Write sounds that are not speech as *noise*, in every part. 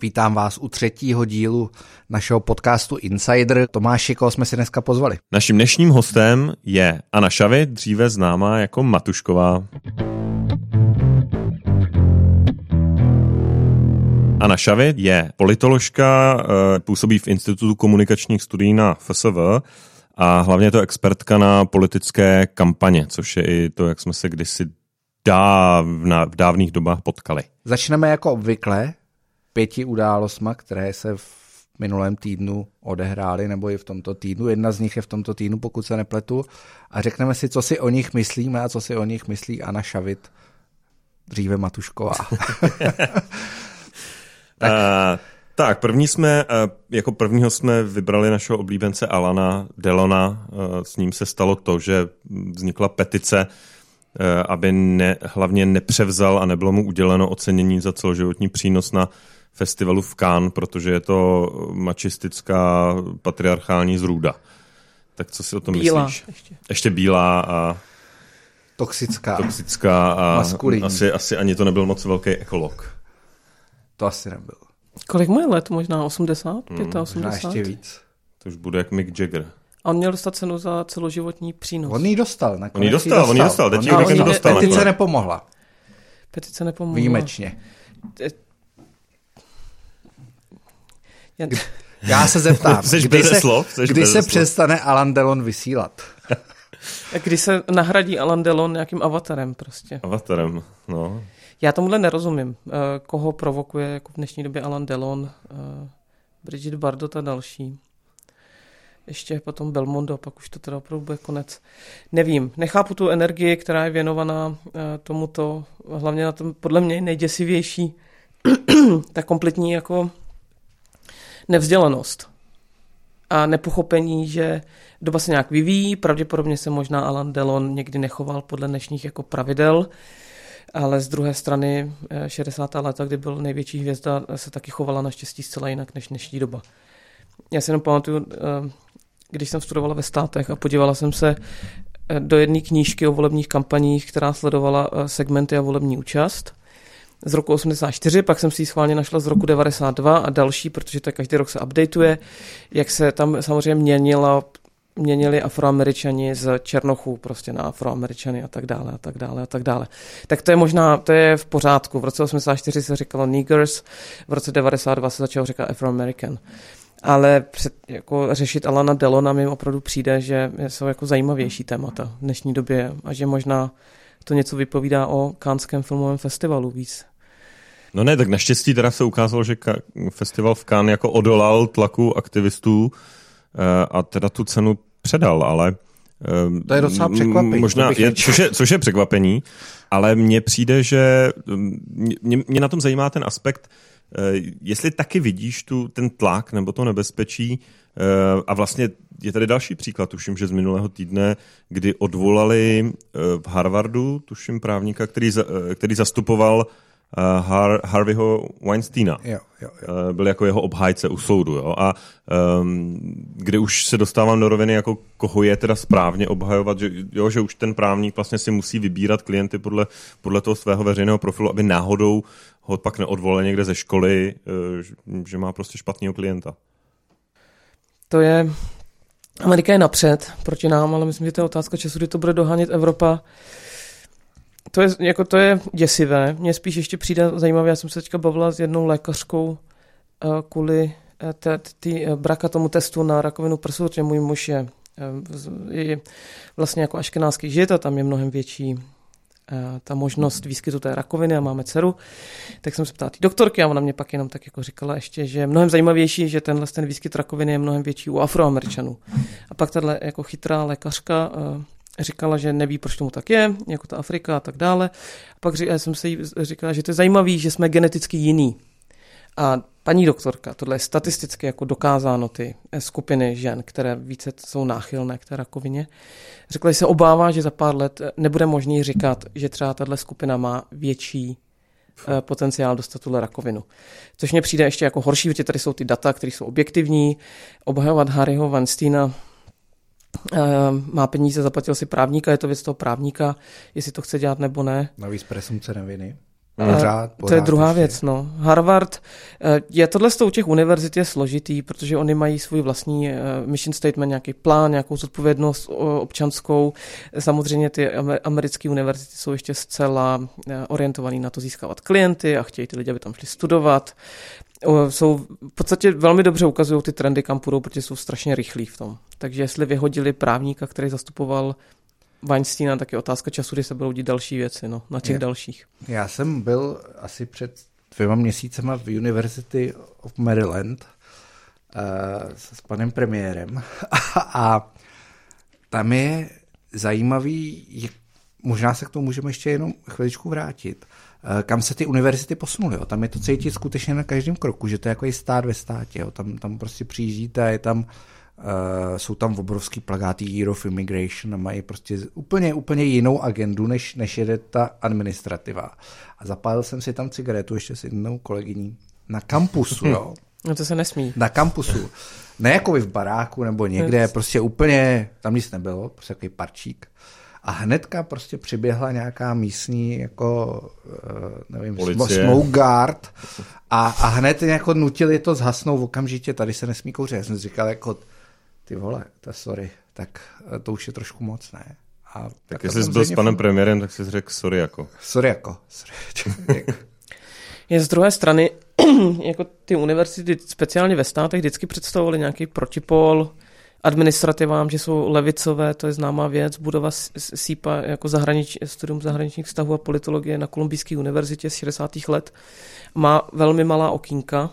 Vítám vás u třetího dílu našeho podcastu Insider. Tomáši, koho jsme si dneska pozvali? Naším dnešním hostem je Anna Šavy, dříve známá jako Matušková. Anna Šavy je politoložka, eh, působí v Institutu komunikačních studií na FSV a hlavně je to expertka na politické kampaně, což je i to, jak jsme se kdysi dáv, v dávných dobách potkali. Začneme jako obvykle pěti událostma, které se v minulém týdnu odehrály, nebo i v tomto týdnu. Jedna z nich je v tomto týdnu, pokud se nepletu. A řekneme si, co si o nich myslíme a co si o nich myslí Anna Šavit, dříve Matušková. *laughs* *laughs* tak. Uh, tak, první jsme, jako prvního jsme vybrali našeho oblíbence Alana Delona. S ním se stalo to, že vznikla petice, aby ne, hlavně nepřevzal a nebylo mu uděleno ocenění za celoživotní přínos na festivalu v Cannes, protože je to mačistická patriarchální zrůda. Tak co si o tom bílá, myslíš? Ještě. ještě bílá a toxická. Toxická a maskulinní. Asi, asi ani to nebyl moc velký ekolog. To asi nebyl. Kolik mu je let? Možná 80? Hmm, 85? Možná ještě víc. To už bude jak Mick Jagger. A on měl dostat cenu za celoživotní přínos. On ji dostal. On ji dostal, dostal, on ji dostal. Teď on dostal. Petice nepomohla. Petice nepomohla. Výjimečně. Já se zeptám, *laughs* kdy se, slov? kdy se přestane Alan Delon vysílat? *laughs* Kdy se nahradí Alan Delon nějakým avatarem prostě. Avatarem, no. Já tomuhle nerozumím. Eh, koho provokuje jako v dnešní době Alan Delon, eh, Bridget Bardot a další. Ještě potom Belmondo, pak už to teda opravdu bude konec. Nevím, nechápu tu energii, která je věnovaná eh, tomuto, hlavně na tom podle mě nejděsivější, *clears throat* ta kompletní jako nevzdělanost a nepochopení, že doba se nějak vyvíjí, pravděpodobně se možná Alan Delon někdy nechoval podle dnešních jako pravidel, ale z druhé strany 60. Eh, léta, kdy byl největší hvězda, se taky chovala naštěstí zcela jinak než dnešní doba. Já si jenom pamatuju, eh, když jsem studovala ve státech a podívala jsem se eh, do jedné knížky o volebních kampaních, která sledovala segmenty a volební účast – z roku 84, pak jsem si ji schválně našla z roku 92 a další, protože to každý rok se updateuje, jak se tam samozřejmě měnila měnili afroameričani z Černochů prostě na afroameričany a tak dále a tak dále a tak dále. Tak to je možná, to je v pořádku. V roce 84 se říkalo niggers, v roce 92 se začalo říkat afroamerican. Ale před, jako řešit Alana Delona mi opravdu přijde, že jsou jako zajímavější témata v dnešní době a že možná to něco vypovídá o Kánském filmovém festivalu víc. No ne, tak naštěstí teda se ukázalo, že festival v Cannes jako odolal tlaku aktivistů eh, a teda tu cenu předal, ale eh, to je docela překvapení. Možná, je, což, je, což je překvapení, ale mně přijde, že mě, mě na tom zajímá ten aspekt, eh, jestli taky vidíš tu, ten tlak nebo to nebezpečí a vlastně je tady další příklad, tuším, že z minulého týdne, kdy odvolali v Harvardu, tuším právníka, který, který zastupoval uh, Har- Harveyho Weinsteina. Jo, jo, jo. Byl jako jeho obhájce u soudu. Jo? A um, kde už se dostávám do roviny, jako koho je teda správně obhajovat, že, jo, že už ten právník vlastně si musí vybírat klienty podle, podle toho svého veřejného profilu, aby náhodou ho pak neodvolil někde ze školy, že má prostě špatného klienta. To je Amerika je napřed proti nám, ale myslím, že to je otázka času, kdy to bude dohánět Evropa to je, jako to je děsivé. Mně spíš ještě přijde zajímavé, já jsem se teďka bavila s jednou lékařkou uh, kvůli uh, ty uh, braka tomu testu na rakovinu prsu, protože můj muž je, je vlastně jako aškenáský žid a tam je mnohem větší ta možnost výskytu té rakoviny a máme dceru, tak jsem se ptala té doktorky a ona mě pak jenom tak jako říkala ještě, že je mnohem zajímavější, že tenhle ten výskyt rakoviny je mnohem větší u afroameričanů. A pak tahle jako chytrá lékařka uh, říkala, že neví, proč tomu tak je, jako ta Afrika a tak dále. A pak já jsem se jí říkala, že to je zajímavé, že jsme geneticky jiný. A paní doktorka, tohle je statisticky jako dokázáno ty eh, skupiny žen, které více jsou náchylné k té rakovině. Řekla, že se obává, že za pár let eh, nebude možný říkat, že třeba tahle skupina má větší eh, potenciál dostat tuhle rakovinu. Což mě přijde ještě jako horší, protože tady jsou ty data, které jsou objektivní. Obhajovat Harryho Weinsteina Eh, má peníze, zaplatil si právníka, je to věc toho právníka, jestli to chce dělat nebo ne. Navíc presumce neviny. Pořád, pořád to je druhá ještě. věc, no. Harvard, eh, je tohle z u těch univerzit je složitý, protože oni mají svůj vlastní eh, mission statement, nějaký plán, nějakou zodpovědnost občanskou. Samozřejmě ty americké univerzity jsou ještě zcela orientované na to získávat klienty a chtějí ty lidi, aby tam šli studovat. Jsou v podstatě velmi dobře ukazují ty trendy, kam půjdou, protože jsou strašně rychlí v tom. Takže jestli vyhodili právníka, který zastupoval Weinsteina, tak je otázka času, kdy se budou dít další věci, no, na těch je. dalších. Já jsem byl asi před dvěma měsícema v University of Maryland uh, s panem premiérem *laughs* a tam je zajímavý, jak, možná se k tomu můžeme ještě jenom chviličku vrátit, uh, kam se ty univerzity posunuly. Tam je to cítit skutečně na každém kroku, že to je jako stát ve státě. Jo. Tam, tam prostě přijíždíte a je tam Uh, jsou tam obrovský plagáty Year of Immigration a mají prostě úplně, úplně jinou agendu, než, než jede ta administrativa. A zapálil jsem si tam cigaretu ještě s jednou kolegyní na kampusu, jo. No to se nesmí. Na kampusu. Ne jako v baráku nebo někde, yes. prostě úplně, tam nic nebylo, prostě takový parčík. A hnedka prostě přiběhla nějaká místní, jako, uh, nevím, Policie. smoke guard a, a hned jako nutili to zhasnout okamžitě, tady se nesmí kouřit. Já jsem říkal, jako, ty vole, to sorry, tak eh, to už je trošku moc, ne? A tak, tak jestli jsi byl s panem premiérem, tak jsi řekl sorry jako. Sorry jako. Sorry. *laughs* je z druhé strany, *clears throat* jako ty univerzity speciálně ve státech vždycky představovaly nějaký protipol administrativám, že jsou levicové, to je známá věc, budova SIPA jako zahranič, studium zahraničních vztahů a politologie na Kolumbijské univerzitě z 60. let má velmi malá okýnka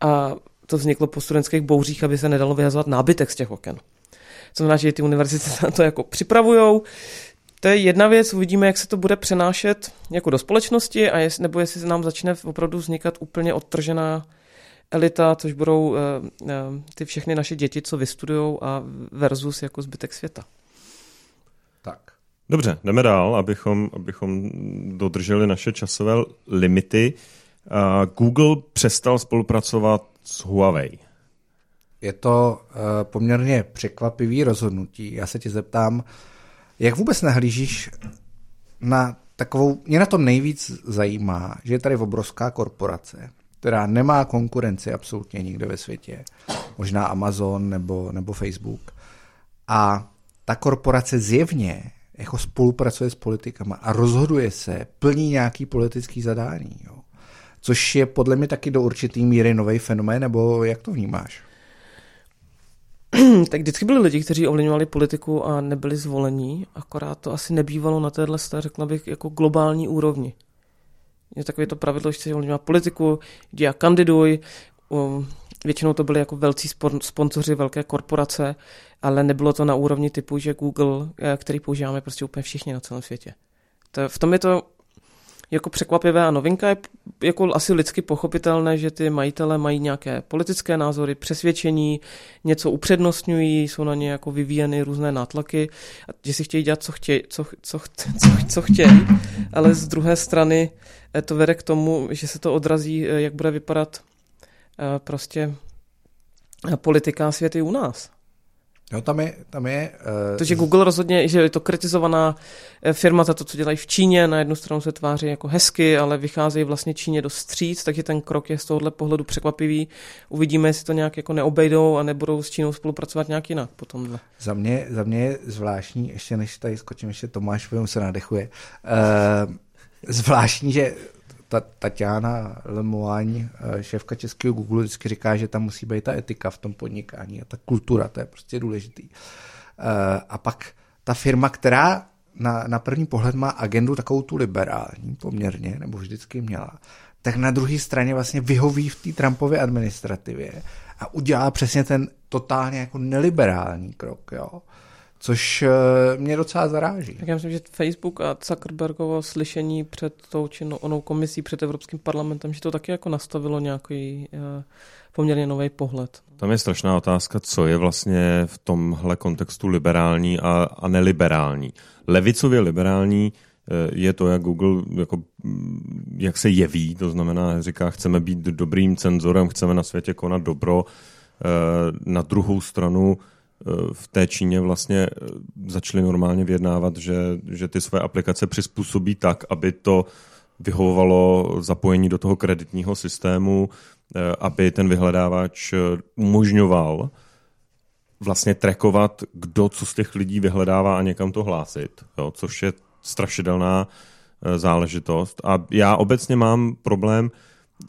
a to vzniklo po studentských bouřích, aby se nedalo vyhazovat nábytek z těch oken. To znamená, že ty univerzity na to jako připravujou. To je jedna věc, uvidíme, jak se to bude přenášet jako do společnosti a jest, nebo jestli se nám začne opravdu vznikat úplně odtržená elita, což budou uh, uh, ty všechny naše děti, co vystudují a versus jako zbytek světa. Tak. Dobře, jdeme dál, abychom, abychom dodrželi naše časové limity. Uh, Google přestal spolupracovat s Huawei. Je to uh, poměrně překvapivý rozhodnutí. Já se tě zeptám, jak vůbec nahlížíš na takovou, mě na tom nejvíc zajímá, že je tady obrovská korporace, která nemá konkurenci absolutně nikde ve světě, možná Amazon nebo, nebo Facebook. A ta korporace zjevně jako spolupracuje s politikama a rozhoduje se, plní nějaký politický zadání. Jo což je podle mě taky do určitý míry nový fenomén, nebo jak to vnímáš? *clears throat* tak vždycky byli lidi, kteří ovlivňovali politiku a nebyli zvolení, akorát to asi nebývalo na téhle, řekla bych, jako globální úrovni. Je takové to pravidlo, že se ovlivňovat politiku, jdi a kandiduj, um, většinou to byly jako velcí sponzoři, velké korporace, ale nebylo to na úrovni typu, že Google, eh, který používáme prostě úplně všichni na celém světě. To, v tom je to jako překvapivé a novinka je jako asi lidsky pochopitelné, že ty majitele mají nějaké politické názory, přesvědčení, něco upřednostňují, jsou na ně jako vyvíjeny různé nátlaky, a že si chtějí dělat, co chtějí, co, co, *laughs* co, co chtějí, ale z druhé strany eh, to vede k tomu, že se to odrazí, eh, jak bude vypadat eh, prostě politika světy u nás. No, tam je... Tam je uh, to, že Google rozhodně, že je to kritizovaná eh, firma za to, co dělají v Číně, na jednu stranu se tváří jako hezky, ale vycházejí vlastně Číně do stříc, takže ten krok je z tohohle pohledu překvapivý. Uvidíme, jestli to nějak jako neobejdou a nebudou s Čínou spolupracovat nějak jinak potom. Za mě, za mě je zvláštní, ještě než tady skočím, ještě Tomáš se nadechuje, uh, zvláštní, že ta Tatiana Lemoáň, eh, šéfka českého Google, vždycky říká, že tam musí být ta etika v tom podnikání a ta kultura, to je prostě důležitý. Eh, a pak ta firma, která na, na první pohled má agendu takovou tu liberální poměrně, nebo vždycky měla, tak na druhé straně vlastně vyhoví v té Trumpově administrativě a udělá přesně ten totálně jako neliberální krok. Jo což eh, mě docela zaráží. Tak já myslím, že Facebook a Zuckerbergovo slyšení před tou činnou onou komisí před Evropským parlamentem, že to taky jako nastavilo nějaký uh, poměrně nový pohled. Tam je strašná otázka, co je vlastně v tomhle kontextu liberální a, a neliberální. Levicově liberální eh, je to, jak Google jako, mm, jak se jeví, to znamená, říká, chceme být dobrým cenzorem, chceme na světě konat dobro. Na druhou stranu v té Číně vlastně eh, začali normálně vyjednávat, že, že ty své aplikace přizpůsobí tak, aby to vyhovovalo zapojení do toho kreditního systému, aby ten vyhledávač umožňoval vlastně trackovat, kdo co z těch lidí vyhledává a někam to hlásit, jo, což je strašidelná záležitost. A já obecně mám problém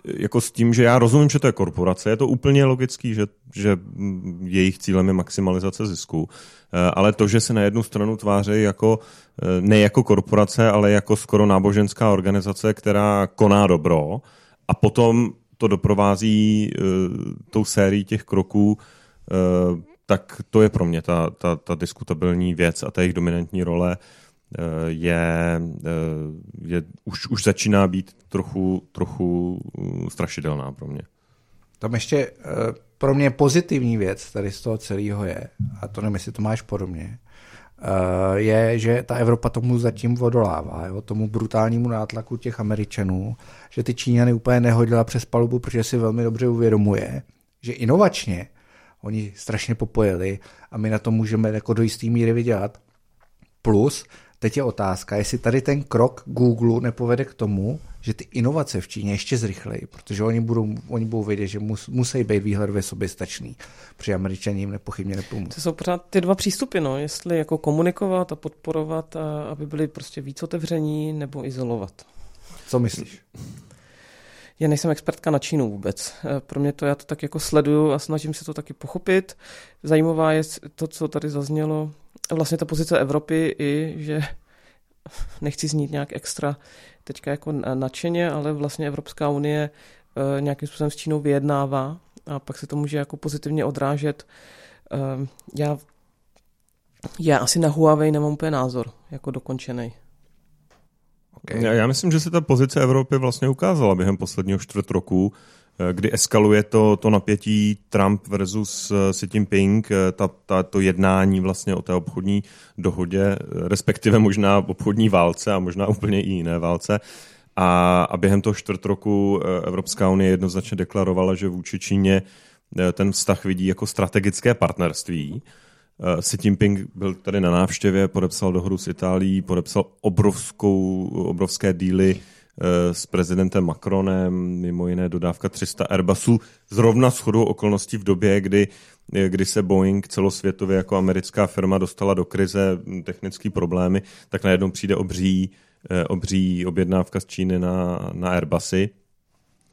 jako s tím, že já rozumím, že to je korporace, je to úplně logický, že, že jejich cílem je maximalizace zisku, eh, ale to, že se na jednu stranu tváří jako, eh, ne jako korporace, ale jako skoro náboženská organizace, která koná dobro a potom to doprovází uh, tou sérií těch kroků, uh, tak to je pro mě ta, ta, ta diskutabilní věc a ta jejich dominantní role je, je už, už začíná být trochu, trochu uh, strašidelná pro mě. Tam ještě pro mě pozitivní věc tady z toho celého je, a to nevím, jestli to máš podobně, je, že ta Evropa tomu zatím odolává, jo, tomu brutálnímu nátlaku těch Američanů, že ty Číňany úplně nehodila přes palubu, protože si velmi dobře uvědomuje, že inovačně oni strašně popojili a my na to můžeme jako do jisté míry vydělat. Plus, teď je otázka, jestli tady ten krok Google nepovede k tomu, že ty inovace v Číně ještě zrychlejí, protože oni budou, oni budou vědět, že mus, musí být výhledově soběstačný, protože američani jim nepochybně nepomůžou. To jsou pořád ty dva přístupy, no, jestli jako komunikovat a podporovat, a aby byli prostě víc otevření, nebo izolovat. Co myslíš? Já nejsem expertka na Čínu vůbec. Eh, pro mě to já to tak jako sleduju a snažím se to taky pochopit. Zajímavá je to, co tady zaznělo, vlastně ta pozice Evropy i, že *laughs* nechci znít nějak extra teďka jako nadšeně, ale vlastně Evropská unie eh, nějakým způsobem s Čínou vyjednává a pak se to může jako pozitivně odrážet. Eh, já, já asi na Huawei nemám úplně názor, jako dokončený. Okay. Já, já myslím, že se ta pozice Evropy vlastně ukázala během posledního čtvrt roku, kdy eskaluje to, to napětí Trump versus eh, Xi Jinping, eh, ta, ta, to jednání vlastně o té obchodní dohodě, respektive možná obchodní válce a možná úplně i jiné válce. A, a během toho čtvrt roku Evropská unie jednoznačně deklarovala, že vůči Číně ten vztah vidí jako strategické partnerství. Xi Jinping byl tady na návštěvě, podepsal dohodu s Itálií, podepsal obrovskou, obrovské díly Eh, s prezidentem Macronem, mimo jiné dodávka 300 Airbusů, zrovna shodou okolností v době, kdy, eh, kdy se Boeing celosvětově jako americká firma dostala do krize, hm, technické problémy, tak najednou přijde obří, eh, obří objednávka z Číny na, na Airbusy.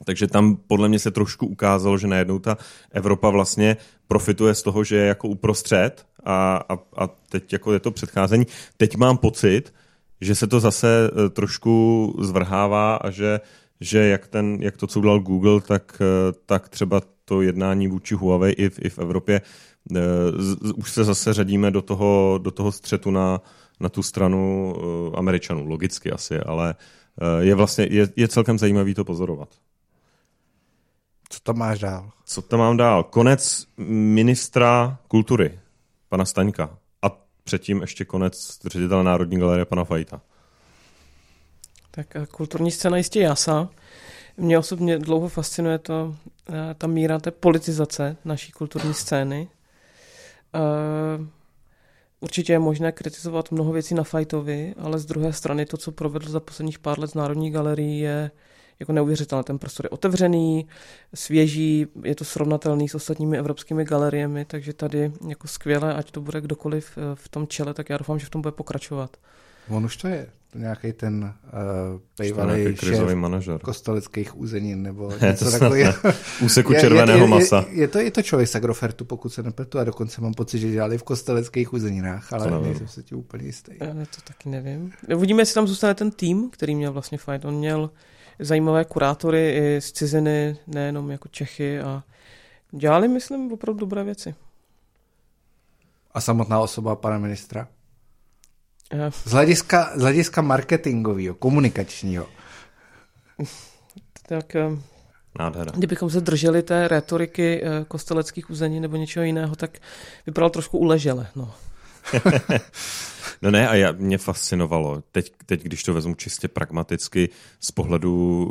Takže tam podle mě se trošku ukázalo, že najednou ta Evropa vlastně profituje z toho, že je jako uprostřed a, a, a teď jako je to předcházení. Teď mám pocit, že se to zase eh, trošku zvrhává a že, že jak, ten, jak to, co udělal Google, tak, eh, tak třeba to jednání vůči Huawei i v, i v Evropě uh, z, už se zase řadíme do toho, do toho střetu na, na tu stranu Američanů, logicky asi, ale je vlastně je, je celkem zajímavý to pozorovat. Co tam máš dál? Co tam mám dál? Konec ministra kultury, pana Staňka předtím ještě konec ředitele Národní galerie pana Fajta. Tak eh, kulturní scéna jistě jasa. Mě osobně dlouho fascinuje to, eh, ta míra té politizace naší kulturní scény. Eh, určitě je možné kritizovat mnoho věcí na Fajtovi, ale z druhé strany to, co provedl za posledních pár let z Národní galerii, je jako neuvěřitelné. Ten prostor je otevřený, svěží, je to srovnatelný s ostatními evropskými galeriemi, takže tady jako skvěle, ať to bude kdokoliv eh, v tom čele, tak já doufám, že v tom bude pokračovat. On už to je nějaký ten uh, bývalý šéf manažer. kosteleckých úzenin nebo *laughs* *laughs* je něco takového. Úseku červeného je, je, masa. Je, je, to, je to člověk z Agrofertu, pokud se nepletu, a dokonce mám pocit, že dělali v kosteleckých úzeninách, ale nejsem si tím úplně jistý. Já to taky nevím. Uvidíme, jestli tam zůstane ten tým, který měl vlastně fight. On měl zajímavé kurátory i z ciziny, nejenom jako Čechy a dělali, myslím, opravdu dobré věci. A samotná osoba pana ministra? Eh. Z hlediska, z hlediska marketingového, komunikačního. Tak eh, Nádhera. Kdybychom se drželi té retoriky eh, kosteleckých uzení nebo něčeho jiného, tak vypadal trošku uležele. No. *laughs* No ne, a já, mě fascinovalo, teď, teď když to vezmu čistě pragmaticky z pohledu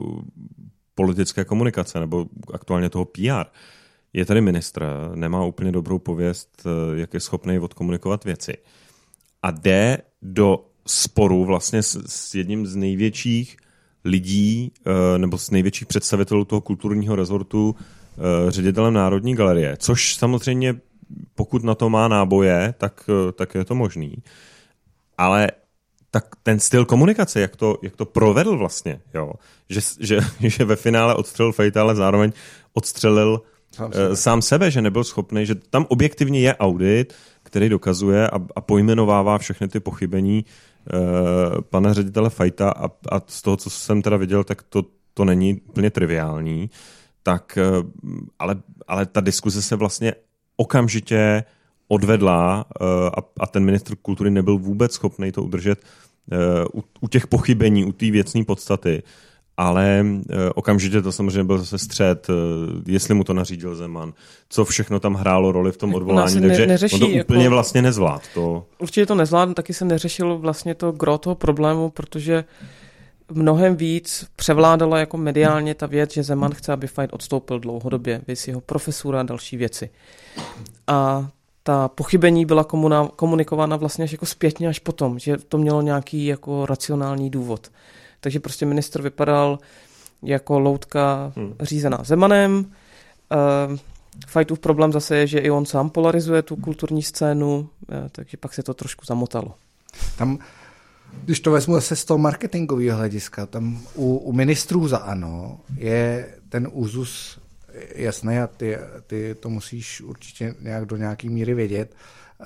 politické komunikace nebo aktuálně toho PR, je tady ministr, nemá úplně dobrou pověst, eh, jak je schopný odkomunikovat věci. A jde do sporu vlastně s, s jedním z největších lidí nebo z největších představitelů toho kulturního rezortu ředitelem Národní galerie, což samozřejmě pokud na to má náboje, tak, tak je to možný. Ale tak ten styl komunikace, jak to, jak to provedl vlastně, jo? Že, že, *laughs* že ve finále odstřelil Fejta, ale zároveň odstřelil sám sebe. sám sebe, že nebyl schopný, že tam objektivně je audit, který dokazuje a, a pojmenovává všechny ty pochybení uh, pana ředitele Fajta a, a z toho, co jsem teda viděl, tak to, to není úplně triviální. Tak, uh, ale, ale ta diskuze se vlastně okamžitě odvedla uh, a, a ten ministr kultury nebyl vůbec schopný to udržet uh, u, u těch pochybení, u té věcné podstaty. Ale uh, okamžitě to samozřejmě byl zase střed, uh, jestli mu to nařídil Zeman, co všechno tam hrálo roli v tom odvolání, takže ne, neřeší, on to úplně jako, vlastně nezvlád. To... Určitě to nezvlád, taky se neřešilo vlastně to gro toho problému, protože mnohem víc převládala jako mediálně ta věc, že Zeman chce, aby Fight odstoupil dlouhodobě, vys jeho profesura a další věci. A ta pochybení byla komunikována vlastně až jako zpětně až potom, že to mělo nějaký jako racionální důvod. Takže prostě ministr vypadal jako loutka hmm. řízená Zemanem. Uh, Fajtův problém zase je, že i on sám polarizuje tu kulturní scénu, uh, takže pak se to trošku zamotalo. Tam, když to vezmu zase z toho marketingového hlediska, tam u, u ministrů za ANO je ten úzus jasné a ty, ty to musíš určitě nějak do nějaký míry vědět. Uh,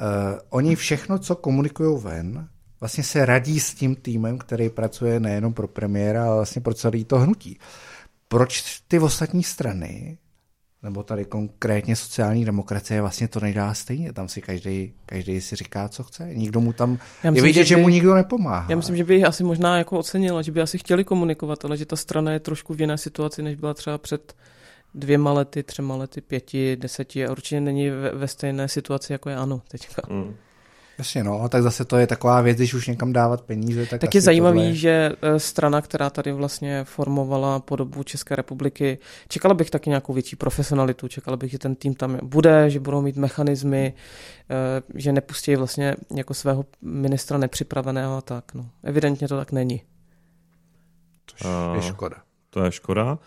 oni všechno, co komunikují ven, vlastně se radí s tím týmem, který pracuje nejenom pro premiéra, ale vlastně pro celý to hnutí. Proč ty ostatní strany, nebo tady konkrétně sociální demokracie, vlastně to nedá stejně. Tam si každý, každý si říká, co chce. Nikdo mu tam, myslím, je vidět, že, by, že mu nikdo nepomáhá. Já myslím, že by asi možná jako ocenila, že by asi chtěli komunikovat, ale že ta strana je trošku v jiné situaci, než byla třeba před dvěma lety, třema lety, pěti, deseti a určitě není ve, ve stejné situaci, jako je ano teďka. Mm. Jasně, no, tak zase to je taková věc, když už někam dávat peníze. Tak, tak je zajímavý, tohle... že e, strana, která tady vlastně formovala podobu České republiky, čekala bych taky nějakou větší profesionalitu, čekala bych, že ten tým tam bude, že budou mít mechanismy, e, že nepustí vlastně jako svého ministra nepřipraveného a tak. No. Evidentně to tak není. To je škoda. To je škoda.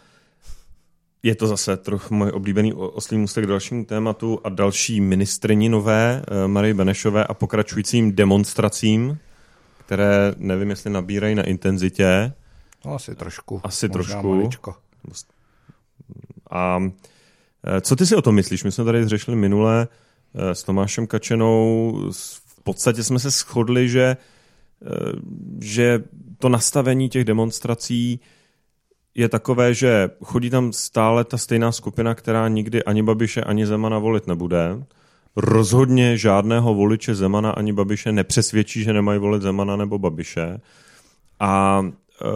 Je to zase trochu můj oblíbený oslý můstek k dalšímu tématu a další ministrní nové, eh, Marie Benešové a pokračujícím demonstracím, které nevím, jestli nabírají na intenzitě. No, asi trošku. Asi trošku. Maličko. A eh, co ty si o tom myslíš? My jsme tady řešili minule eh, s Tomášem Kačenou. V podstatě jsme se shodli, že, že to nastavení těch demonstrací je takové, že chodí tam stále ta stejná skupina, která nikdy ani Babiše, ani Zemana volit nebude. Rozhodně žádného voliče Zemana ani Babiše nepřesvědčí, že nemají volit Zemana nebo Babiše. A e,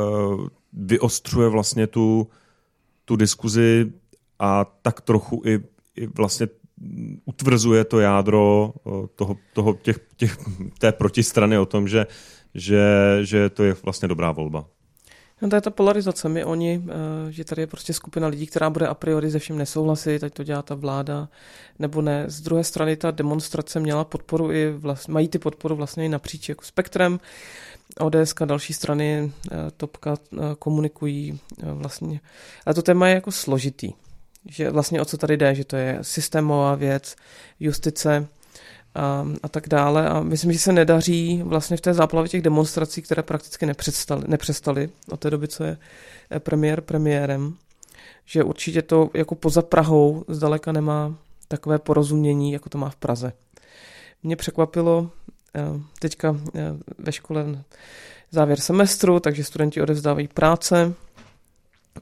vyostřuje vlastně tu, tu diskuzi a tak trochu i, i vlastně utvrzuje to jádro e, toho, toho těch, těch, té protistrany o tom, že, že, že to je vlastně dobrá volba. No to je ta polarizace. My oni, eh, že tady je prostě skupina lidí, která bude a priori se vším nesouhlasit, ať to dělá ta vláda, nebo ne. Z druhé strany ta demonstrace měla podporu i, vlast, mají ty podporu vlastně i napříč jako spektrem. ODS a další strany eh, Topka eh, komunikují vlastně. Ale to téma je jako složitý. Že vlastně o co tady jde, že to je systémová věc, justice, a, a tak dále. A myslím, že se nedaří vlastně v té záplavě těch demonstrací, které prakticky nepřestaly, nepřestaly od té doby, co je eh, premiér premiérem, že určitě to jako poza Prahou zdaleka nemá takové porozumění, jako to má v Praze. Mě překvapilo eh, teďka eh, ve škole závěr semestru, takže studenti odevzdávají práce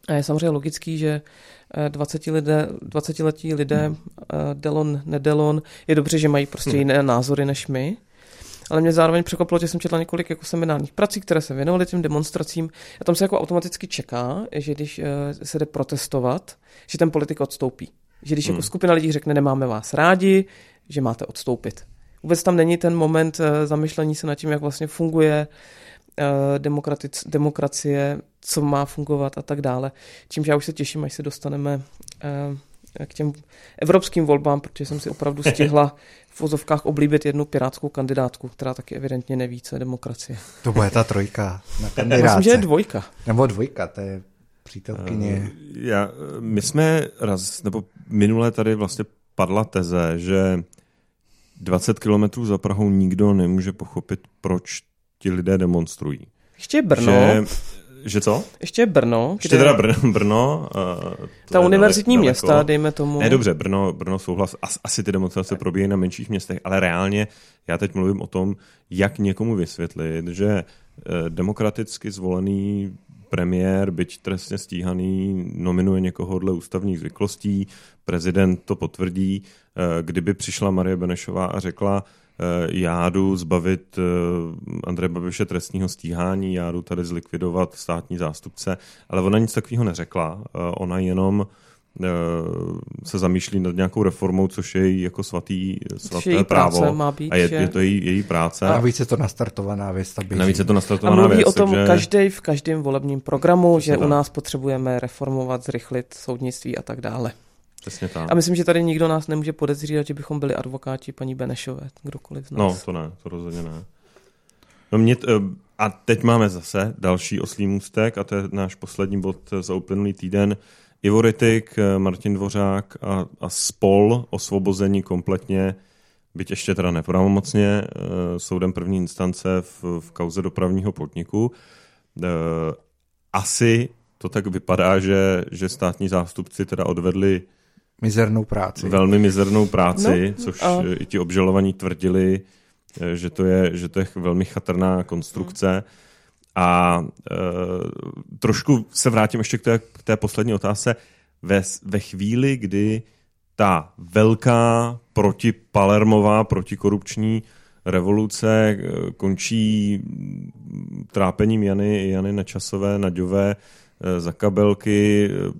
a je samozřejmě logický, že 20, lidé, 20 letí lidé, eh, Delon, nedelon, je dobře, že mají prostě hmm. jiné názory než my, ale mě zároveň překvapilo, že jsem četla několik jako seminárních prací, které se věnovaly těm demonstracím a tam se jako automaticky čeká, že když eh, se jde protestovat, že ten politik odstoupí. Že když jako hmm. jako skupina lidí řekne, nemáme vás rádi, že máte odstoupit. Vůbec tam není ten moment eh, zamyšlení se nad tím, jak vlastně funguje demokracie co má fungovat a tak dále. Čímž já už se těším, až se dostaneme eh, k těm evropským volbám, protože jsem si opravdu stihla v vozovkách oblíbit jednu pirátskou kandidátku, která taky evidentně neví, co je demokracie. To bude ta trojka na kandidáce. Myslím, že je dvojka. Nebo dvojka, to je přítelkyně. Uh, já, my jsme raz, nebo minule tady vlastně padla teze, že 20 kilometrů za Prahou nikdo nemůže pochopit, proč ti lidé demonstrují. Ještě je Brno. Že, že co? Ještě je Brno. Ještě teda Brno. Brno uh, Ta univerzitní daleko. města, dejme tomu. Ne, dobře, Brno, Brno souhlas. As, asi ty demonstrace probíhají na menších městech, ale reálně já teď mluvím o tom, jak někomu vysvětlit, že uh, demokraticky zvolený premiér, byť trestně stíhaný, nominuje někoho dle ústavních zvyklostí, prezident to potvrdí. Eh, kdyby přišla Marie Benešová a řekla, já jdu zbavit eh, Andreje Babiše trestního stíhání, já jdu tady zlikvidovat státní zástupce, ale ona nic takového neřekla. Ona jenom se zamýšlí nad nějakou reformou, což je její jako svatý, svaté její právo. Má být, a je, je to její, její práce. A navíc je to nastartovaná věc. Navíc je to nastartovaná a mluví věc, o tom takže... každý v každém volebním programu, že u nás potřebujeme reformovat, zrychlit soudnictví a tak dále. Přesně tak. A myslím, že tady nikdo nás nemůže podezřívat, že bychom byli advokáti paní Benešové, kdokoliv z nás. No, to ne, to rozhodně ne. No mě, t- a teď máme zase další oslý můstek a to je náš poslední bod za uplynulý týden. Ivo Rytik, Martin Dvořák a, a spol osvobození kompletně, byť ještě teda nepravomocně, eh, soudem první instance v, v kauze dopravního podniku. Eh, asi to tak vypadá, že, že státní zástupci teda odvedli Mizernou práci. Velmi mizernou práci, no, což a... i ti obžalovaní tvrdili, eh, že to je, že to je velmi chatrná konstrukce. A e, trošku se vrátím ještě k té, k té poslední otázce. Ve, ve chvíli, kdy ta velká protipalermová, protikorupční revoluce eh, končí trápením Jany, Jany Načasové, Naďové, za kabelky, eh,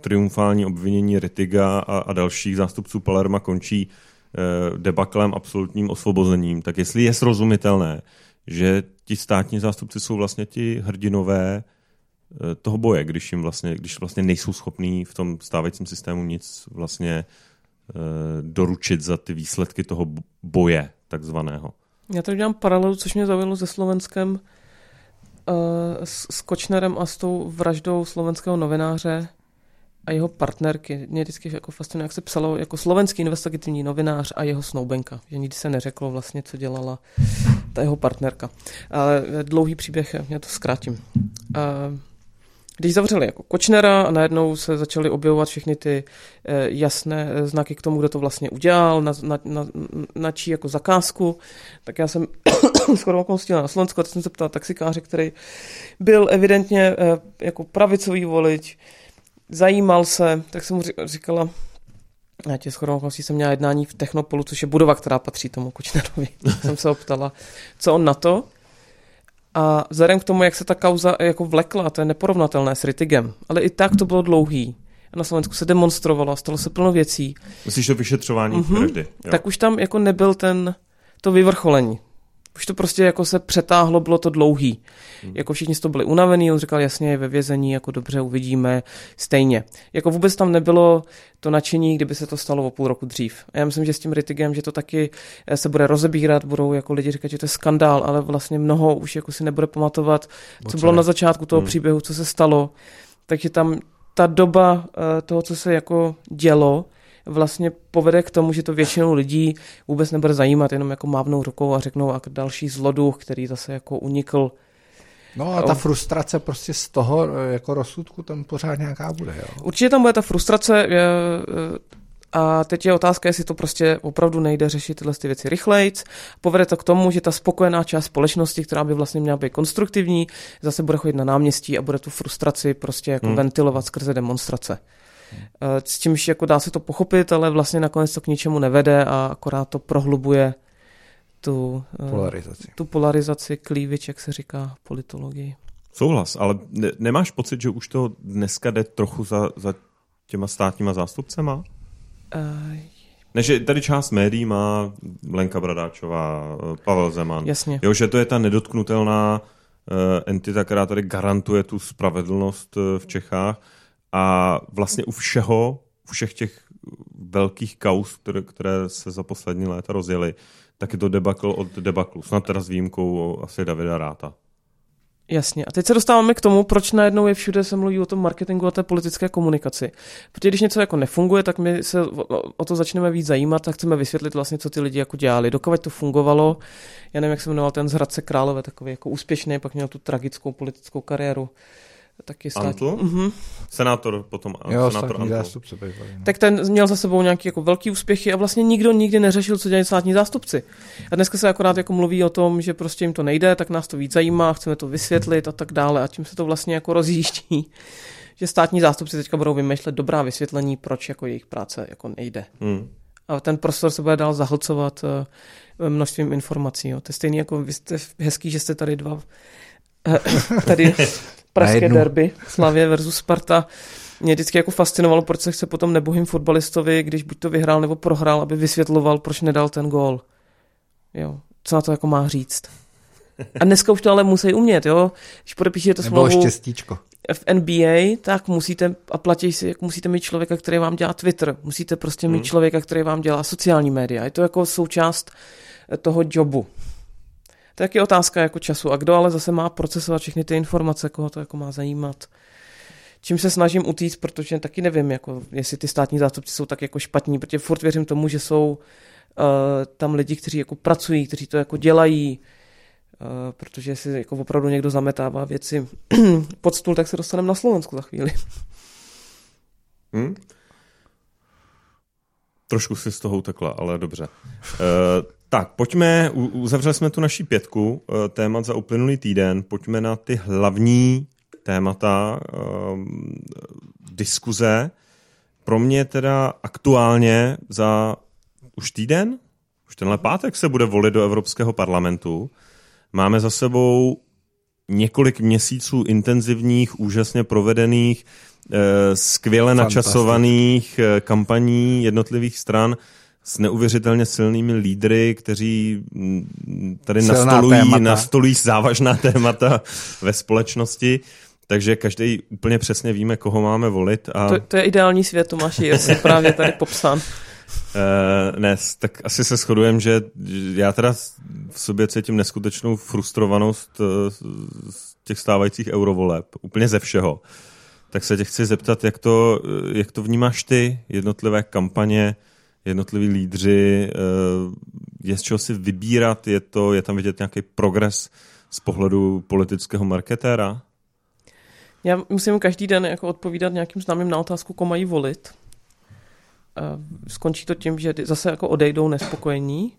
triumfální obvinění Ritiga a, a dalších zástupců Palerma končí eh, debaklem, absolutním osvobozením, tak jestli je srozumitelné, že ti státní zástupci jsou vlastně ti hrdinové toho boje, když jim vlastně, když vlastně nejsou schopní v tom stávajícím systému nic vlastně doručit za ty výsledky toho boje takzvaného. Já tady dělám paralelu, což mě zaujalo se Slovenskem, s, s Kočnerem a s tou vraždou slovenského novináře a jeho partnerky. Mě vždycky jako fascinuje, jak se psalo jako slovenský investigativní novinář a jeho snoubenka. Že nikdy se neřeklo vlastně, co dělala ta jeho partnerka. Ale dlouhý příběh, já to zkrátím. Uh, když zavřeli jako Kočnera a najednou se začaly objevovat všechny ty eh, jasné eh, znaky k tomu, kdo to vlastně udělal, na, na, na, na čí jako zakázku, tak já jsem *coughs* skoro okolností na Slovensku a jsem se ptal taxikáře, který byl evidentně eh, jako pravicový volič, zajímal se, tak jsem mu říkala, já tě shodou okolností jsem měla jednání v Technopolu, což je budova, která patří tomu Kočnerovi. *laughs* jsem se optala, co on na to. A vzhledem k tomu, jak se ta kauza jako vlekla, to je neporovnatelné s Ritigem, ale i tak to bylo dlouhý. Na Slovensku se demonstrovalo, stalo se plno věcí. Myslíš to vyšetřování mm-hmm. vraždy? Tak už tam jako nebyl ten, to vyvrcholení. Už to prostě jako se přetáhlo, bylo to dlouhý. Hmm. Jako všichni z toho byli unavený, on říkal, jasně, je ve vězení, jako dobře, uvidíme, stejně. Jako vůbec tam nebylo to nadšení, kdyby se to stalo o půl roku dřív. A já myslím, že s tím Ritigem, že to taky eh, se bude rozebírat, budou jako lidi říkat, že to je skandál, ale vlastně mnoho už jako si nebude pamatovat, co bylo na začátku toho hmm. příběhu, co se stalo. Takže tam ta doba eh, toho, co se jako dělo, vlastně povede k tomu, že to většinou lidí vůbec nebude zajímat, jenom jako mávnou rukou a řeknou a další zloduch, který zase jako unikl No a ta frustrace prostě z toho jako rozsudku tam pořád nějaká bude. Jo? Určitě tam bude ta frustrace a teď je otázka, jestli to prostě opravdu nejde řešit tyhle ty věci rychlejc. Povede to k tomu, že ta spokojená část společnosti, která by vlastně měla být konstruktivní, zase bude chodit na náměstí a bude tu frustraci prostě jako hmm. ventilovat skrze demonstrace. Eh, s čímž jako dá se to pochopit, ale vlastně nakonec to k ničemu nevede a akorát to prohlubuje tu eh, polarizaci, tu polarizaci klívič, jak se říká v politologii. Souhlas, ale ne, nemáš pocit, že už to dneska jde trochu za, za těma státníma zástupcema? Uh, ne, že tady část médií má Lenka Bradáčová, Pavel Zeman. Jasně. Jo, že to je ta nedotknutelná uh, entita, která tady garantuje tu spravedlnost uh, v Čechách a vlastně u všeho, u všech těch velkých kaus, které, které se za poslední léta rozjeli, tak je to debakl od debaklu. Snad teda s výjimkou asi Davida Ráta. Jasně. A teď se dostáváme k tomu, proč najednou je všude se mluví o tom marketingu a té politické komunikaci. Protože když něco jako nefunguje, tak my se o to začneme víc zajímat a chceme vysvětlit vlastně, co ty lidi jako dělali. Dokud to fungovalo, já nevím, jak se jmenoval ten z Hradce Králové, takový jako úspěšný, pak měl tu tragickou politickou kariéru taky stát... Antl? Mm-hmm. Senátor potom. Jo, senátor Antl. zástupce. No. Tak ten měl za sebou nějaký jako velký úspěchy a vlastně nikdo nikdy neřešil, co dělají státní zástupci. A dneska se akorát jako mluví o tom, že prostě jim to nejde, tak nás to víc zajímá, chceme to vysvětlit a tak dále a tím se to vlastně jako rozjíždí *laughs* že státní zástupci teďka budou vymýšlet dobrá vysvětlení, proč jako jejich práce jako nejde. Hmm. A ten prostor se bude dál zahlcovat uh, množstvím informací. Jo. To je stejný jako vy jste hezký, že jste tady dva eh, *laughs* tady *laughs* pražské derby, Slavě versus Sparta. Mě vždycky jako fascinovalo, proč se chce potom nebohým fotbalistovi, když buď to vyhrál nebo prohrál, aby vysvětloval, proč nedal ten gól. Jo, co na to jako má říct. A dneska už to ale musí umět, jo. Když podepíšete smlouvu štěstíčko. v NBA, tak musíte, a platí si, jak musíte mít člověka, který vám dělá Twitter, musíte prostě mít hmm. člověka, který vám dělá sociální média. Je to jako součást toho jobu. To je otázka jako času. A kdo ale zase má procesovat všechny ty informace, koho to jako má zajímat. Čím se snažím utíct, protože taky nevím, jako, jestli ty státní zástupci jsou tak jako špatní, protože furt věřím tomu, že jsou uh, tam lidi, kteří jako pracují, kteří to jako dělají, uh, protože si jako opravdu někdo zametává věci *clears throat* pod stůl, tak se dostaneme na Slovensku za chvíli. *laughs* Hmm? Trošku si z toho utekla, ale dobře. Uh, tak, pojďme, uzavřeli jsme tu naší pětku eh, témat za uplynulý týden, pojďme na ty hlavní témata um, diskuze. Pro mě teda aktuálně za už týden, už tenhle pátek se bude volit do Evropského parlamentu. Máme za sebou několik měsíců intenzivních, úžasně provedených, eh, skvěle načasovaných kampaní jednotlivých stran s neuvěřitelně silnými lídry, kteří tady nastolují, nastolují závažná *laughs* témata ve společnosti. Takže každý úplně přesně víme, koho máme volit. A... To, to je ideální svět, Tomáši, já jsem právě tady popsán. Uh, *laughs* ne, tak asi se shodujeme, že já teda v sobě cítím neskutečnou frustrovanost uh, z těch stávajících eurovoleb, úplně ze všeho. Tak se tě chci zeptat, jak to, jak to vnímáš ty, jednotlivé kampaně, jednotliví lídři, eh, je z čeho si vybírat, je, to, je tam vidět nějaký progres z pohledu politického marketéra? Já musím každý den jako odpovídat nějakým známým na otázku, koho mají volit. Skončí to tím, že zase jako odejdou nespokojení.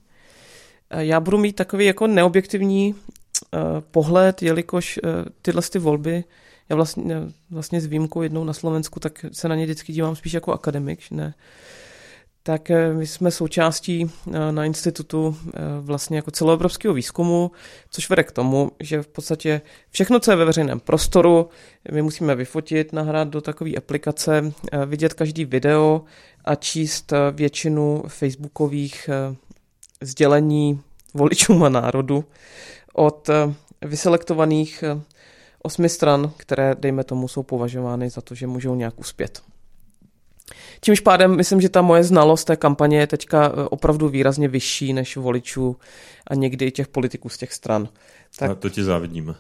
Já budu mít takový jako neobjektivní eh, pohled, jelikož eh, tyhle ty volby, já vlastně, vlastně s výjimkou jednou na Slovensku, tak se na ně vždycky dívám spíš jako akademik, ne tak eh, my jsme součástí eh, na institutu eh, vlastně jako celoevropského výzkumu, což vede k tomu, že v podstatě všechno, co je ve veřejném prostoru, my musíme vyfotit, nahrát do takové aplikace, vidět každý video a číst většinu facebookových sdělení voličům a národu od vyselektovaných osmi stran, které, dejme tomu, jsou považovány za to, že můžou nějak uspět. Čímž pádem myslím, že ta moje znalost té kampaně je teďka eh, opravdu výrazně vyšší než voličů a někdy i těch politiků z těch stran. Tak... A to ti závidíme.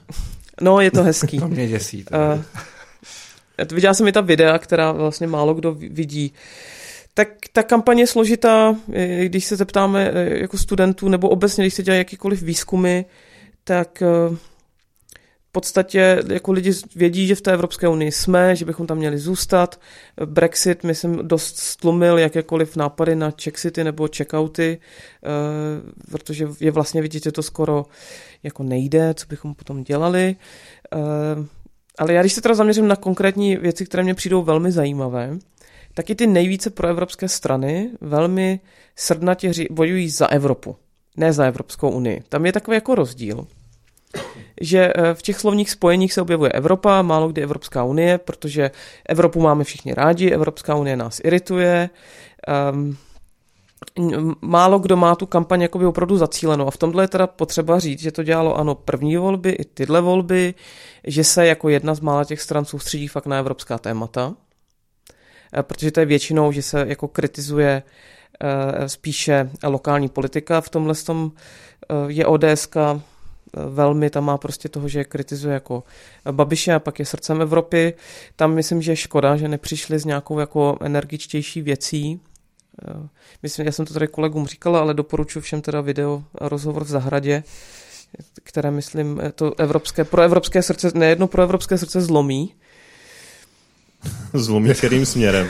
No, je to hezký. *laughs* to mě děsí. Uh, viděla jsem i ta videa, která vlastně málo kdo vidí. Tak ta kampaně je složitá, když se zeptáme eh, jako studentů, nebo obecně, když se dělají jakýkoliv výzkumy, tak podstatě jako lidi vědí, že v té Evropské unii jsme, že bychom tam měli zůstat. Brexit, myslím, dost stlumil jakékoliv nápady na check-city nebo checkouty, eh, protože je vlastně vidět, že to skoro jako nejde, co bychom potom dělali. Eh, ale já když se teda zaměřím na konkrétní věci, které mě přijdou velmi zajímavé, tak i ty nejvíce proevropské strany velmi srdnatě bojují za Evropu, ne za Evropskou unii. Tam je takový jako rozdíl že eh, v těch slovních spojeních se objevuje Evropa, málo kdy Evropská unie, protože Evropu máme všichni rádi, Evropská unie nás irituje. Um, málo kdo má tu kampaň jakoby opravdu zacílenou a v tomhle je teda potřeba říct, že to dělalo ano první volby i tyhle volby, že se jako jedna z mála těch stran soustředí fakt na evropská témata. protože to je většinou, že se jako kritizuje spíše lokální politika. V tomhle tom je ODSK velmi, tam má prostě toho, že kritizuje jako Babiše a pak je srdcem Evropy. Tam myslím, že je škoda, že nepřišli s nějakou jako energičtější věcí. Eh, myslím, já jsem to tady kolegům říkala, ale doporučuji všem teda video rozhovor v zahradě, které myslím to evropské, pro evropské srdce, nejedno pro evropské srdce zlomí. Zlomí kterým směrem?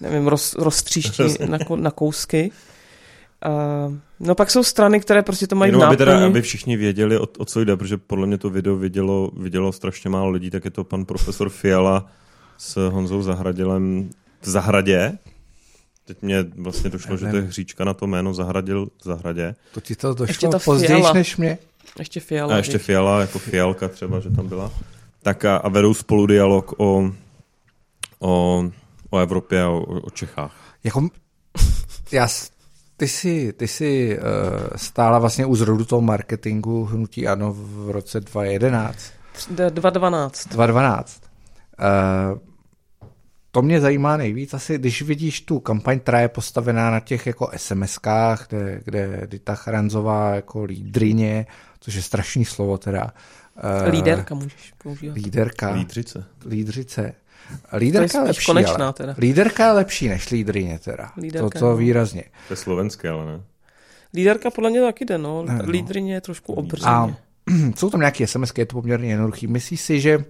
Nevím, roz, roztříští na, na kousky. Uh, no pak jsou strany, které prostě to mají Jenom aby, teda, aby všichni věděli, o, o co jde, protože podle mě to video vidělo, vidělo strašně málo lidí, tak je to pan profesor Fiala s Honzou Zahradilem v Zahradě. Teď mě vlastně došlo, že to je hříčka na to jméno Zahradil v Zahradě. To ti to došlo to později než mě. Ještě Fiala. A ještě Fiala, jako Fialka třeba, že tam byla. Tak a, a vedou spolu dialog o, o, o Evropě a o, o Čechách. Jako, já ty jsi, ty jsi uh, stála vlastně u zrodu toho marketingu hnutí ANO v roce 2011. 2012. 2012. Uh, to mě zajímá nejvíc asi, když vidíš tu kampaň, která je postavená na těch jako SMS-kách, kde, kde Dita Charanzová jako lídrině, což je strašný slovo teda. Uh, Líderka můžeš používat. Líderka. Lídřice. Lídřice. Líderka je lepší, konečná, ale. Teda. Líderka je lepší než lídrině teda. Líderka, to, to no. výrazně. To je slovenské, ale ne. Líderka podle mě taky jde, no. No. Lídrině je trošku obrzeně. A *clears throat* jsou tam nějaké SMS, je to poměrně jednoduchý. Myslíš si, že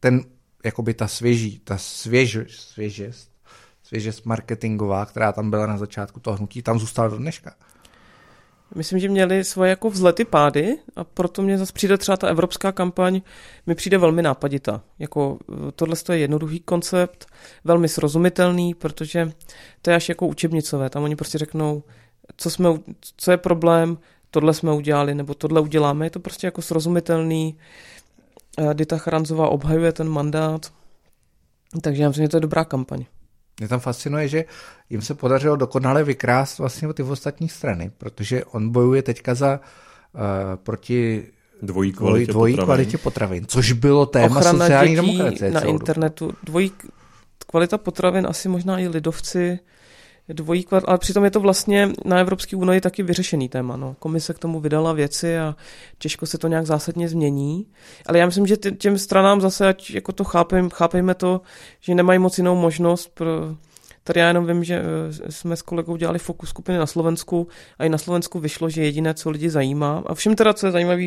ten, jakoby ta svěží, ta svěž, svěžest, svěžest marketingová, která tam byla na začátku toho hnutí, tam zůstala do dneška? Myslím, že měli svoje jako vzlety pády a proto mě zase přijde třeba ta evropská kampaň, mi přijde velmi nápaditá. Jako eh, tohle je jednoduchý koncept, velmi srozumitelný, protože to je až jako učebnicové. Tam oni prostě řeknou, co, jsme, co je problém, tohle jsme udělali, nebo tohle uděláme. Je to prostě jako srozumitelný. Eh, Dita Charanzová obhajuje ten mandát, takže já myslím, že to je dobrá kampaň. Mě tam fascinuje, že jim se podařilo dokonale vykrást vlastně ty ostatní strany, protože on bojuje teďka za uh, proti dvojí kvalitě, dvojí potravin. kvalitě potravin, což bylo téma Ochrana sociální demokracie. na internetu. Dvojí kvalita potravin asi možná i lidovci dvojí kvart, ale přitom je to vlastně na Evropské unii taky vyřešený téma. No. Komise k tomu vydala věci a těžko se to nějak zásadně změní. Ale já myslím, že těm stranám zase, ať jako to chápem, chápejme to, že nemají moc jinou možnost pro, Tady já jenom vím, že eh, jsme s kolegou dělali fokus skupiny na Slovensku a i na Slovensku vyšlo, že jediné, co lidi zajímá, a všem teda, co je zajímavé,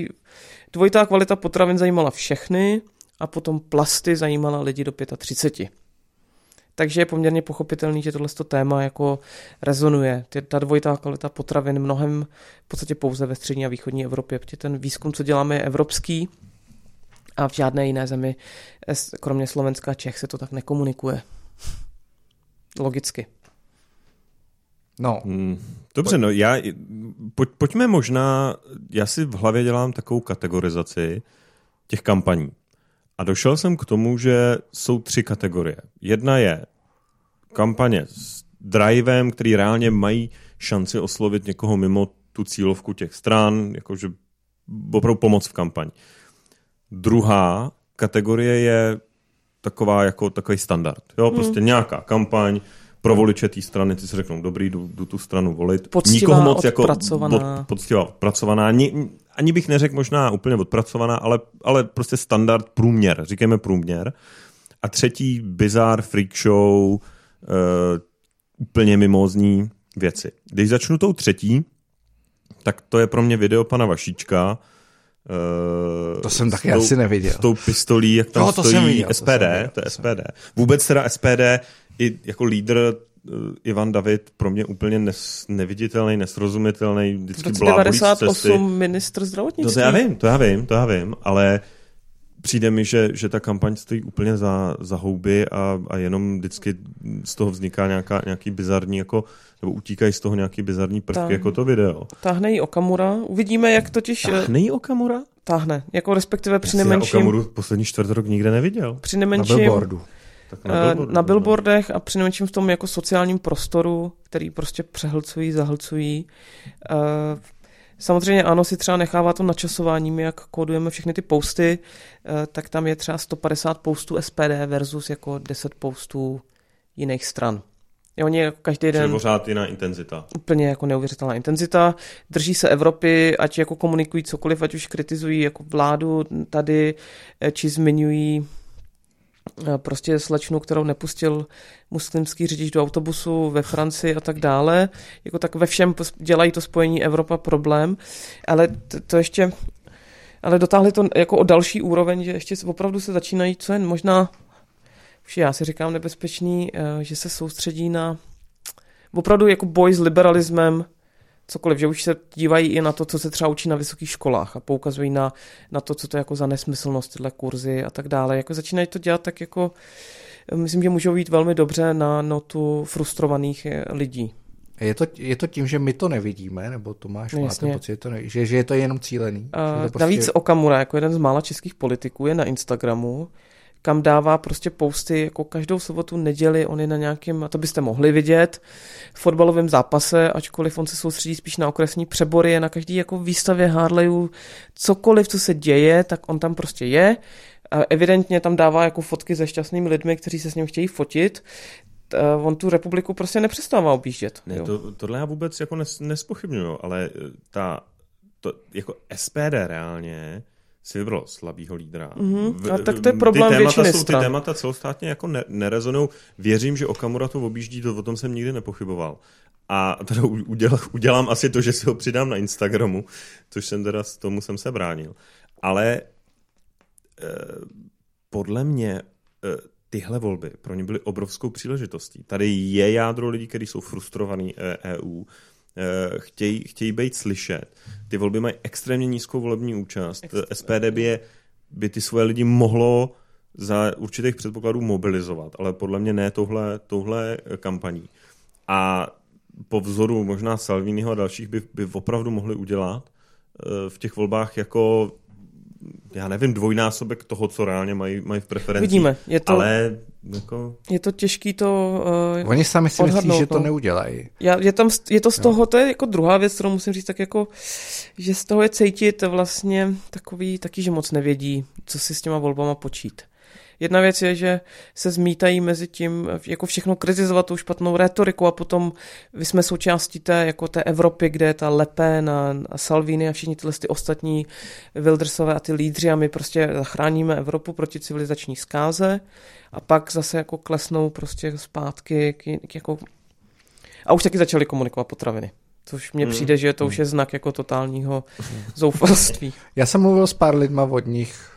dvojitá kvalita potravin zajímala všechny a potom plasty zajímala lidi do 35. Takže je poměrně pochopitelný, že tohle téma jako rezonuje. Ta dvojitá kvalita potravin mnohem v podstatě pouze ve střední a východní Evropě, protože ten výzkum, co děláme, je evropský a v žádné jiné zemi, kromě Slovenska a Čech, se to tak nekomunikuje. Logicky. No. Hmm, dobře, no já, pojď, pojďme možná, já si v hlavě dělám takovou kategorizaci těch kampaní. A došel jsem k tomu, že jsou tři kategorie. Jedna je kampaně s drivem, který reálně mají šanci oslovit někoho mimo tu cílovku těch stran, jakože opravdu pomoc v kampani. Druhá kategorie je taková jako takový standard. Jo, hmm. prostě nějaká kampaň, pro voliče té strany, ty si řeknou, dobrý, jdu, jdu tu stranu volit. Poctivá, Nikoho moc odpracovaná. jako pod, poctivá, odpracovaná. Ani, ani bych neřekl možná úplně odpracovaná, ale, ale prostě standard, průměr, říkáme průměr. A třetí, bizar, freak show, uh, úplně mimózní věci. Když začnu tou třetí, tak to je pro mě video pana Vašíčka, Uh, to jsem taky tou, asi neviděl. S tou pistolí, jak tam no, to stojí viděl, SPD, to, to je SPD. Vůbec teda SPD i jako lídr uh, Ivan David pro mě úplně nes, neviditelný, nesrozumitelný, vždycky v 98 ministr zdravotnictví. No to já vím, to já vím, to já vím, ale přijde mi, že, že ta kampaň stojí úplně za, za houby a, a jenom vždycky z toho vzniká nějaká, nějaký bizarní, jako, nebo utíkají z toho nějaký bizarní prvky, Táhne. jako to video. Táhne jí Okamura. Uvidíme, jak totiž... Eh, Táhne jí Okamura? Táhne. Jako respektive při nejmenším... Já Okamuru poslední čtvrt rok nikde neviděl. Při nejmenším... Na billboardu. Tak na, eh, billboardu, na billboardech a při nejmenším v tom jako sociálním prostoru, který prostě přehlcují, zahlcují. Uh, Samozřejmě ano, si třeba nechává to načasování, my jak kódujeme všechny ty posty, eh, tak tam je třeba 150 postů SPD versus jako 10 postů jiných stran. Je oni jako každý den... Pořád jiná intenzita. Úplně jako neuvěřitelná intenzita. Drží se Evropy, ať jako komunikují cokoliv, ať už kritizují jako vládu tady, eh, či zmiňují eh, prostě slečnu, kterou nepustil muslimský řidič do autobusu ve Francii a tak dále. Jako tak ve všem dělají to spojení Evropa problém, ale to, to ještě ale dotáhli to jako o další úroveň, že ještě opravdu se začínají, co jen možná už já si říkám nebezpečný, eh, že se soustředí na opravdu jako boj s liberalismem, cokoliv, že už se dívají i na to, co se třeba učí na vysokých školách a poukazují na, na to, co to je jako za nesmyslnost, tyhle kurzy a tak dále. Jako začínají to dělat tak jako, myslím, že můžou jít velmi dobře na notu frustrovaných eh, lidí. Je to, je to tím, že my to nevidíme, nebo to máš, no, máte pocit, že, to ne, že, že je to jenom cílený? Uh, prostě... Navíc Okamura, jako jeden z mála českých politiků, je na Instagramu kam dává prostě posty jako každou sobotu, neděli, on je na nějakém, a to byste mohli vidět, fotbalovém zápase, ačkoliv on se soustředí spíš na okresní přebory, je na každý jako výstavě Harleyů, cokoliv, co se děje, tak on tam prostě je. A evidentně tam dává jako fotky se šťastnými lidmi, kteří se s ním chtějí fotit, on tu republiku prostě nepřestává objíždět. Ne, to, tohle já vůbec jako nes, nespochybnuju, ale ta, to, jako SPD reálně si vybral slabýho lídra. Mm-hmm. A tak to je problém ty témata jsou, Ty témata celostátně jako ne, nerezonují. Věřím, že Okamura to objíždí, to o tom jsem nikdy nepochyboval. A teda uděl, udělám asi to, že si ho přidám na Instagramu, což jsem teda s tomu jsem se bránil. Ale e, podle mě e, tyhle volby pro ně byly obrovskou příležitostí. Tady je jádro lidí, kteří jsou frustrovaní EU, Eh, chtějí, chtějí být slyšet. Ty volby mají extrémně nízkou volební účast. Extrémně. SPD by, je, by ty svoje lidi mohlo za určitých předpokladů mobilizovat, ale podle mě ne touhle, touhle kampaní. A po vzoru možná Salviniho a dalších by, by opravdu mohli udělat eh, v těch volbách jako já nevím, dvojnásobek toho, co reálně mají, mají v preferenci. Vidíme, je to, ale jako... je to těžký to uh, Oni sami si myslí, že to no. neudělají. Já, je, tam, je to z toho, to je jako druhá věc, kterou musím říct, tak jako, že z toho je cítit vlastně takový, taky, že moc nevědí, co si s těma volbama počít. Jedna věc je, že se zmítají mezi tím, jako všechno kritizovat tu špatnou retoriku a potom vy jsme součástí té, jako té Evropy, kde je ta Pen a, a Salvini a všichni tyhle ty ostatní Wildersové a ty lídři a my prostě zachráníme Evropu proti civilizační zkáze a pak zase jako klesnou prostě zpátky k, k jako... A už taky začali komunikovat potraviny. Což mně hmm. přijde, že to už je znak jako totálního zoufalství. *laughs* Já jsem mluvil s pár lidma vodních Eh,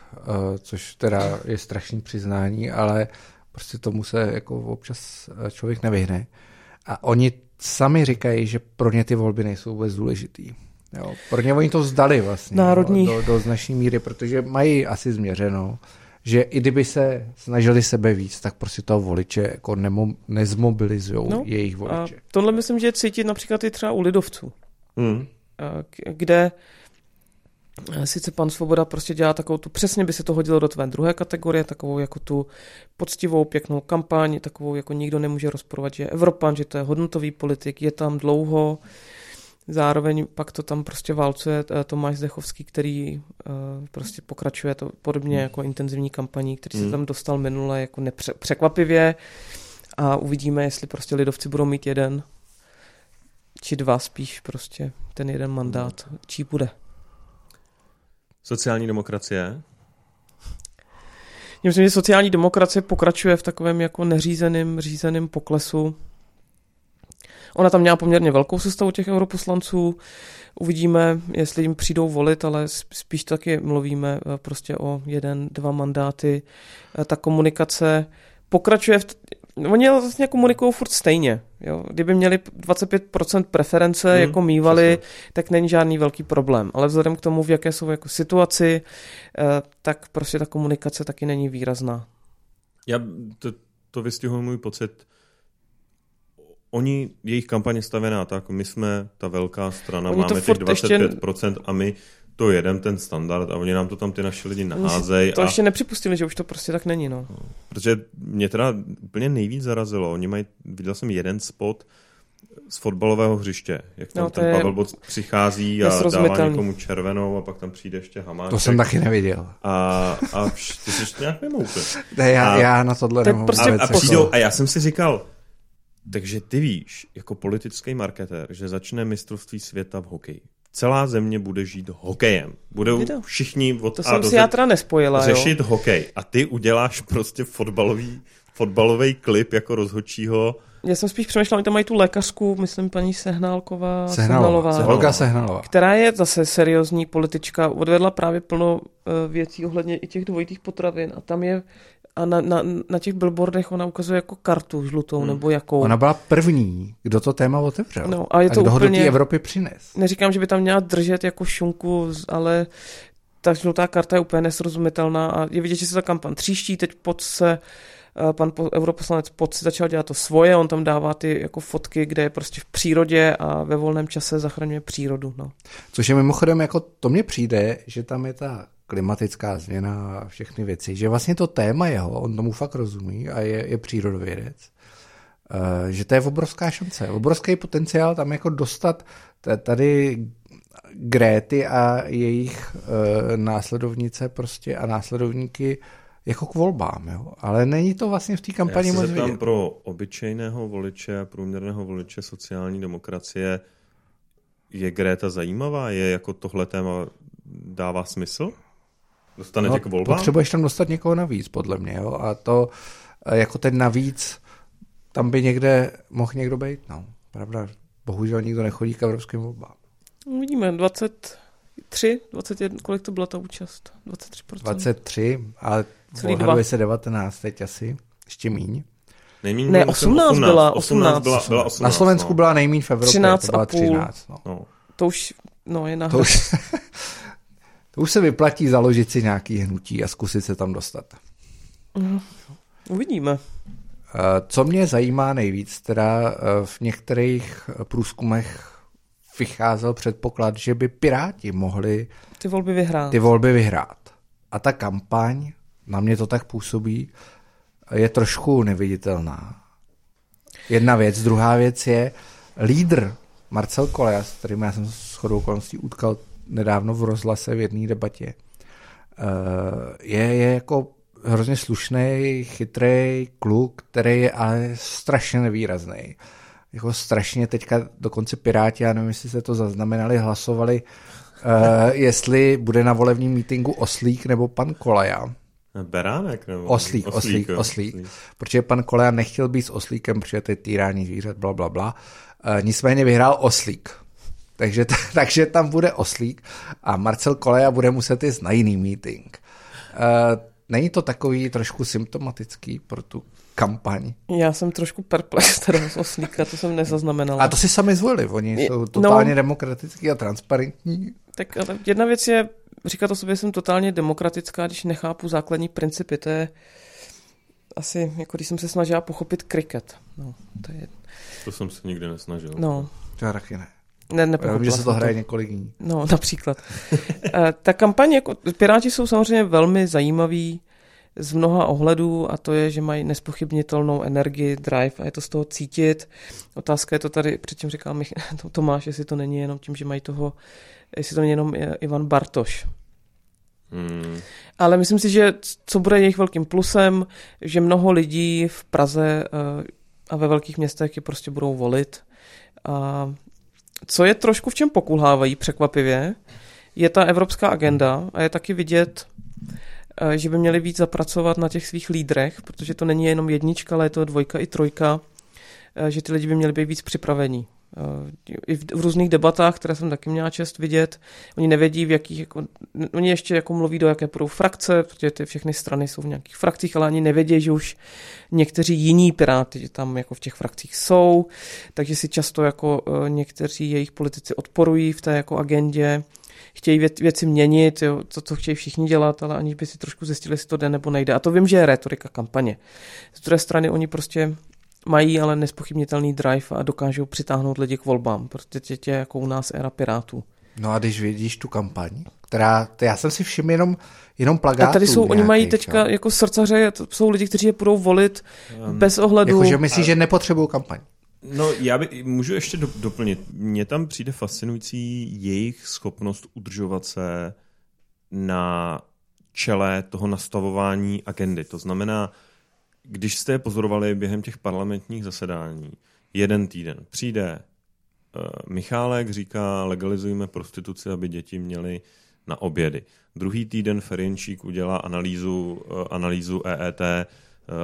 což teda je strašný přiznání, ale prostě tomu se jako občas eh, člověk nevyhne. A oni sami říkají, že pro ně ty volby nejsou vůbec důležitý. Jo, pro ně oni to zdali vlastně Národní. Jo, do, do značné míry, protože mají asi změřeno, že i kdyby se snažili sebe víc, tak prostě toho voliče jako nemo, nezmobilizují no, jejich voliče. A tohle myslím, že je cítit například i třeba u lidovců, hmm. kde Eh, sice pan Svoboda prostě dělá takovou tu, přesně by se to hodilo do tvé druhé kategorie, takovou jako tu poctivou, pěknou kampaň, takovou jako nikdo nemůže rozporovat, že je Evropan, že to je hodnotový politik, je tam dlouho, zároveň pak to tam prostě válcuje eh, Tomáš Zdechovský, který uh, prostě pokračuje to podobně hmm. jako intenzivní kampaní, který hmm. se tam dostal minule jako nepřekvapivě a uvidíme, jestli prostě lidovci budou mít jeden či dva spíš prostě ten jeden mandát, čí bude. Sociální demokracie? Já myslím, že sociální demokracie pokračuje v takovém jako neřízeným, řízeným poklesu. Ona tam měla poměrně velkou sestavu těch europoslanců. Uvidíme, jestli jim přijdou volit, ale spíš taky mluvíme eh, prostě o jeden, dva mandáty. Eh, ta komunikace pokračuje v, oni vlastně komunikují furt stejně. Jo? Kdyby měli 25% preference, hmm, jako mývali, přesně. tak není žádný velký problém. Ale vzhledem k tomu, v jaké jsou jako situaci, eh, tak prostě ta komunikace taky není výrazná. Já to, to vystihuji můj pocit. Oni, jejich kampaně stavěná tak, my jsme ta velká strana, oni máme těch 25% ještě... a my to jedem ten standard a oni nám to tam ty naše lidi naházejí. To a... ještě nepřipustili, že už to prostě tak není, no. Protože mě teda úplně nejvíc zarazilo, oni mají, viděl jsem jeden spot z fotbalového hřiště, jak tam No, no, to ten je Pavel Boc přichází a dává někomu červenou a pak tam přijde ještě Hamáček. To jsem taky neviděl. A, a vš- ty jsi nějak mimo úplně. Ne, já, A- já na tohle To prostě A, a, jako- přijdou, a já jsem si říkal, takže ty víš, jako politický marketér, že začne mistrovství světa v hokeji. Celá země bude žít hokejem. Budou všichni od To A jsem do si já teda nespojila, jo. řešit hokej. A ty uděláš prostě fotbalový, fotbalový klip jako rozhodčího. Já jsem spíš přemýšlela, oni tam mají tu lékařku, myslím paní Sehnálková, Sehnalová. Sehnalová, Olga Sehnalová. která je zase seriózní politička, odvedla právě plno eh, věcí ohledně i těch dvojitých potravin a tam je a na, na, na těch billboardech ona ukazuje jako kartu žlutou hmm. nebo jakou. Ona byla první, kdo to téma otevřel. No, a je to a kdo ho do úplně- té Evropy přines. Neříkám, že by tam měla držet jako šunku, ale ta žlutá karta je úplně nesrozumitelná a je vidět, že se ta kampaň tříští, teď pod se eh, pan po- europoslanec Pod si začal dělat to svoje, on tam dává ty jako fotky, kde je prostě v přírodě a ve volném čase zachraňuje přírodu. No. Což je mimochodem, jako to mně přijde, že tam je ta klimatická změna a všechny věci, že vlastně to téma jeho, on tomu fakt rozumí a je, je přírodovědec, eh, že to je obrovská šance, obrovský potenciál tam jako dostat tady Gréty a jejich uh, následovnice prostě a následovníky jako k volbám, jo. Ale není to vlastně v té Já kampani se moc zeptám vidět. pro obyčejného voliče, průměrného voliče sociální demokracie, je Greta zajímavá? Je jako tohle téma dává smysl? Dostane tě k volbám? No, potřebuješ tam dostat někoho navíc, podle mě, jo. A to eh, jako ten navíc, tam by někde mohl někdo být, no. Pravda, bohužel nikdo nechodí k evropským volbám. Uvidíme, 23, 21, kolik to byla ta účast? 23%. 23, ale odhaduje se 19 teď asi, ještě míň. Nejmíň Ne, bylo, myslím, 18 byla, 18 byla, byla 18, Na Slovensku no. byla nejmíň v Evropě, 13 to byla a půl. 13. No. No. To už, no, je na To, už, *laughs* to už se vyplatí založit si nějaký hnutí a zkusit se tam dostat. Uvidíme. Eh, Co mě zajímá nejvíc, teda eh, v některých průzkumech vycházel předpoklad, že by Piráti mohli Ty volby vyhrát. ty volby vyhrát. A ta kampaň, na mě to tak působí, je trošku neviditelná. Jedna věc. Druhá věc je lídr Marcel Kolejas, s kterým já jsem s chodou okolností utkal nedávno v rozhlase v jedné debatě. eh, Je, je jako hrozně slušný, chytrý kluk, který je ale strašně nevýrazný. Jako strašně teďka dokonce Piráti, já nevím, jestli se to zaznamenali, hlasovali, uh, jestli bude na volebním mítingu Oslík nebo pan Kolaja. Beránek? Nebo? Oslík, oslík, jo, oslík. Protože pan Kolaja nechtěl být s oslíkem, protože to je týrání zvířat, bla, bla, bla. Uh, nicméně vyhrál oslík. Takže, *laughs* takže tam bude oslík a Marcel Koleja bude muset jít na jiný meeting. Uh, není to takový trošku symptomatický pro tu kampaň? Já jsem trošku perplex *laughs* teda z oslíka, to jsem nezaznamenala. A to si sami zvolili, oni jsou no. totálně demokratický a transparentní. Tak ale jedna věc je říkat o sobě, že jsem totálně demokratická, když nechápu základní principy. To je asi, jako když jsem se snažila pochopit kriket. No, to je, To jsem se nikdy nesnažil. no, To já taky ne. Ne, Já vím, že se to hraje několik dní. No, *laughs* například. Eh, Ta kampaň, jako, Piráti jsou samozřejmě velmi zajímaví z mnoha ohledů a to je, že mají nespochybnitelnou energii, drive a je to z toho cítit. Otázka je to tady, předtím říkal Mich- *laughs* Tomáš, jestli to není jenom tím, že mají toho, jestli to není jenom Ivan Bartoš. Hmm. Ale myslím si, že co bude jejich velkým plusem, že mnoho lidí v Praze eh, a ve velkých městech je prostě budou volit. A co je trošku v čem pokulhávají překvapivě, je ta evropská agenda a je taky vidět, eh, že by měli víc zapracovat na těch svých lídrech, protože to není jenom jednička, ale je to dvojka i trojka, eh, že ty lidi by měli být víc připravení. Eh, I v, v různých debatách, které jsem taky měla čest vidět, oni nevědí, v jakých, jako, oni ještě jako mluví do jaké budou frakce, protože ty všechny strany jsou v nějakých frakcích, ale ani nevědí, že už někteří jiní piráti tam jako v těch frakcích jsou, takže si často jako eh, někteří jejich politici odporují v té jako agendě, chtějí věc, věci měnit, jo, to, co chtějí všichni dělat, ale aniž by si trošku zjistili, jestli to jde nebo nejde. A to vím, že je retorika kampaně. Z druhé strany oni prostě mají ale nespochybnitelný drive a dokážou přitáhnout lidi k volbám. Prostě tě, jako u nás era pirátů. No a když vidíš tu kampaň, která, to já jsem si všiml jenom, jenom plagátů A tady jsou, oni mají nějakých, teďka jo. jako srdcaře, to jsou lidi, kteří je budou volit Um, bez ohledu. Jako, že myslíš, že nepotřebují kampaň. No, já by, můžu ještě do, doplnit. Mně tam přijde fascinující jejich schopnost udržovat se na čele toho nastavování agendy. To znamená, když jste je pozorovali během těch parlamentních zasedání, jeden týden přijde uh, Michálek, říká, legalizujeme prostituci, aby děti měly na obědy. Druhý týden Ferinčík udělá analýzu, uh, analýzu EET uh,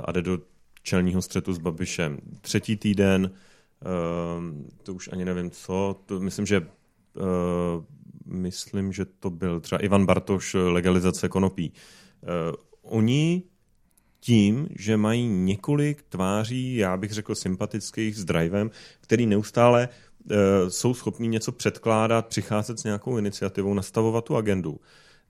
a jde do čelního střetu s Babišem. Třetí týden, to už ani nevím co, to myslím, že myslím, že to byl třeba Ivan Bartoš, legalizace konopí. Oni tím, že mají několik tváří, já bych řekl sympatických s drivem, který neustále uh, jsou schopní něco předkládat, přicházet s nějakou iniciativou, nastavovat tu agendu,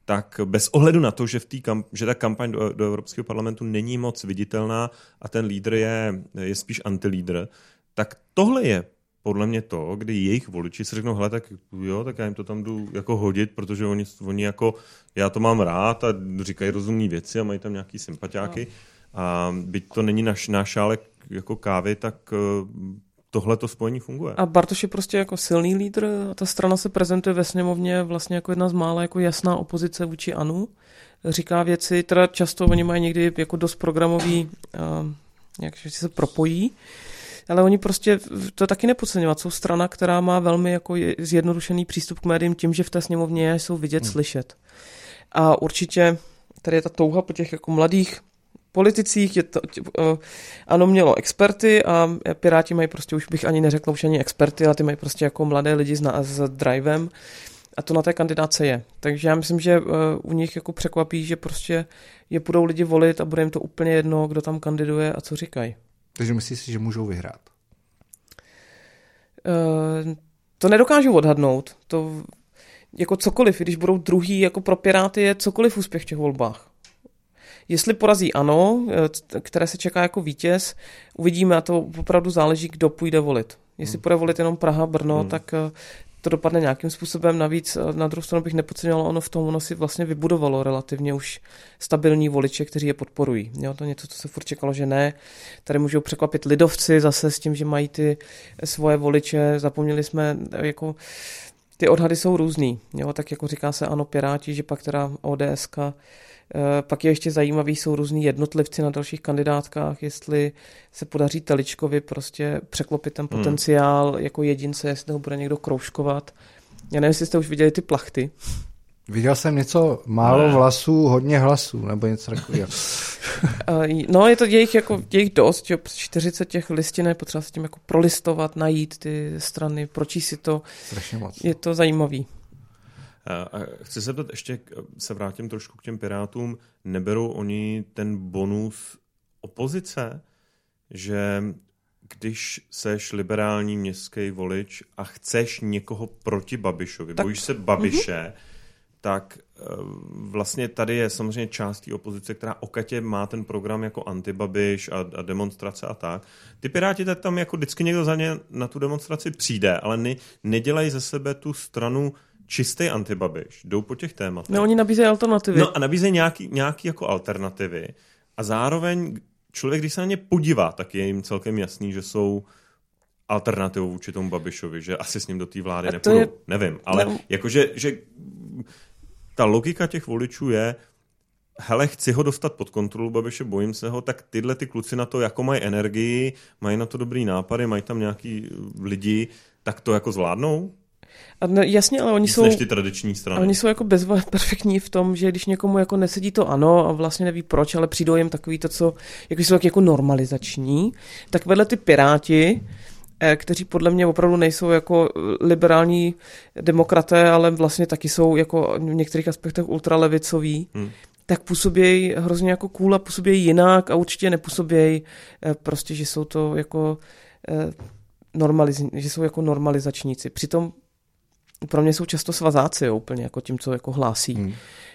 tak bez ohledu na to, že, v tý že ta kampaň do, do Evropského parlamentu není moc viditelná a ten lídr je, je spíš antilídr, tak tohle je podle mě to, kdy jejich voliči si řeknou, hele, tak jo, tak já jim to tam jdu jako hodit, protože oni, oni jako, já to mám rád a říkají rozumné věci a mají tam nějaký sympatiáky. No. A byť to není náš, náš šálek jako kávy, tak eh, tohle to spojení funguje. A Bartoš je prostě jako silný lídr a ta strana se prezentuje ve sněmovně vlastně jako jedna z mála jako jasná opozice vůči Anu. Říká věci, teda často oni mají někdy jako dost programový, uh, jak se propojí, ale oni prostě, to taky nepodceňovat, jsou strana, která má velmi jako zjednodušený přístup k médiím tím, že v té sněmovně jsou vidět, hmm. slyšet. A určitě tady je ta touha po těch jako mladých politicích, je to, uh, ano, mělo experty a Piráti mají prostě, už bych ani neřekl už ani experty, ale ty mají prostě jako mladé lidi s, s drivem a to na té kandidáce je. Takže já myslím, že uh, u nich jako překvapí, že prostě je budou lidi volit a bude jim to úplně jedno, kdo tam kandiduje a co říkají. Takže myslíš si, že můžou vyhrát? Uh, to nedokážu odhadnout. To jako cokoliv, když budou druhý, jako pro Piráty je cokoliv úspěch v těch volbách. Jestli porazí ano, eh, které se čeká jako vítěz, uvidíme a to opravdu záleží, kdo půjde volit. Jestli hmm. půjde volit jenom Praha, Brno, hmm. tak eh, to dopadne nějakým způsobem. Navíc eh, na druhou stranu bych nepodceňoval, ono v tom ono si vlastně vybudovalo relativně už stabilní voliče, kteří je podporují. Jo, to něco, co se furt čekalo, že ne. Tady můžou překvapit lidovci zase s tím, že mají ty svoje voliče. Zapomněli jsme jako ty odhady jsou různý. Jo, tak jako říká se ano Piráti, že pak teda ODSK Eh, pak je ještě zajímavý, jsou různí jednotlivci na dalších kandidátkách, jestli se podaří Teličkovi prostě překlopit ten hmm. potenciál hmm. jako jedince, jestli ho bude někdo kroužkovat. Já nevím, jestli jste už viděli ty plachty. Viděl jsem něco málo ne. vlasů, hodně hlasů, nebo něco takového. *laughs* Eh, no, je to jejich, jako, jejich dost, že 40 těch listin je potřeba se tím jako prolistovat, najít ty strany, pročíst si to. Strašně moc. Je to zajímavý. A chci se ptat, ještě se vrátím trošku k těm Pirátům. Neberou oni ten bonus opozice, že když seš liberální městský volič a chceš někoho proti Babišovi, tak. bojíš se Babiše, mm-hmm. Tak e, vlastně tady je samozřejmě část té opozice, která okatě má ten program jako antibabiš a, a demonstrace a tak. Ty Piráti tak tam jako vždycky někdo za ně na tu demonstraci přijde, ale ne, nedělají ze sebe tu stranu čistý antibabiš, jdou po těch tématech. No, oni nabízejí alternativy. No a nabízejí nějaký, nějaký jako alternativy a zároveň člověk, když se na ně podívá, tak je jim celkem jasný, že jsou alternativou vůči tomu Babišovi, že asi s ním do té vlády nepůjdou. Je... Nevím, ale no. jakože že ta logika těch voličů je, hele, chci ho dostat pod kontrolu Babiše, bojím se ho, tak tyhle ty kluci na to jako mají energii, mají na to dobrý nápady, mají tam nějaký lidi, tak to jako zvládnou? A ne, jasně, ale oni jsou... ty tradiční strany. Oni jsou jako *laughs* perfektní v tom, že když někomu jako nesedí to ano a vlastně neví proč, ale přijdou jim takový to, co jako jsou jako normalizační, tak vedle ty piráti, eh, kteří podle mě opravdu nejsou jako liberální demokraté, ale vlastně taky jsou jako v některých aspektech ultralevicoví, hmm. tak působějí hrozně jako cool a působějí jinak a určitě nepůsobějí eh, prostě, že jsou to jako eh, normaliz- že jsou jako normalizačníci. Přitom pro mě jsou často svazáci, jo, úplně jako tím, co jako hlásí. Hmm.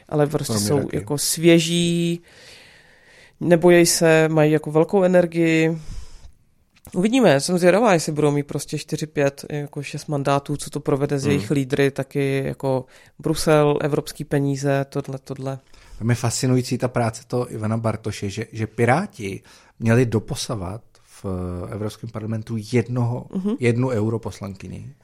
Ale prostě jsou taky. jako svěží, nebojí se, mají jako velkou energii. Uvidíme, jsem zvědavá, jestli budou mít prostě 4-5, jako 6 mandátů, co to provede z hmm. jejich lídry, taky jako Brusel, evropský peníze, tohle, tohle. Tam je fascinující ta práce toho Ivana Bartoše, že, že Piráti měli doposavat v Evropském parlamentu jednoho, uh-huh. jednu europoslankyni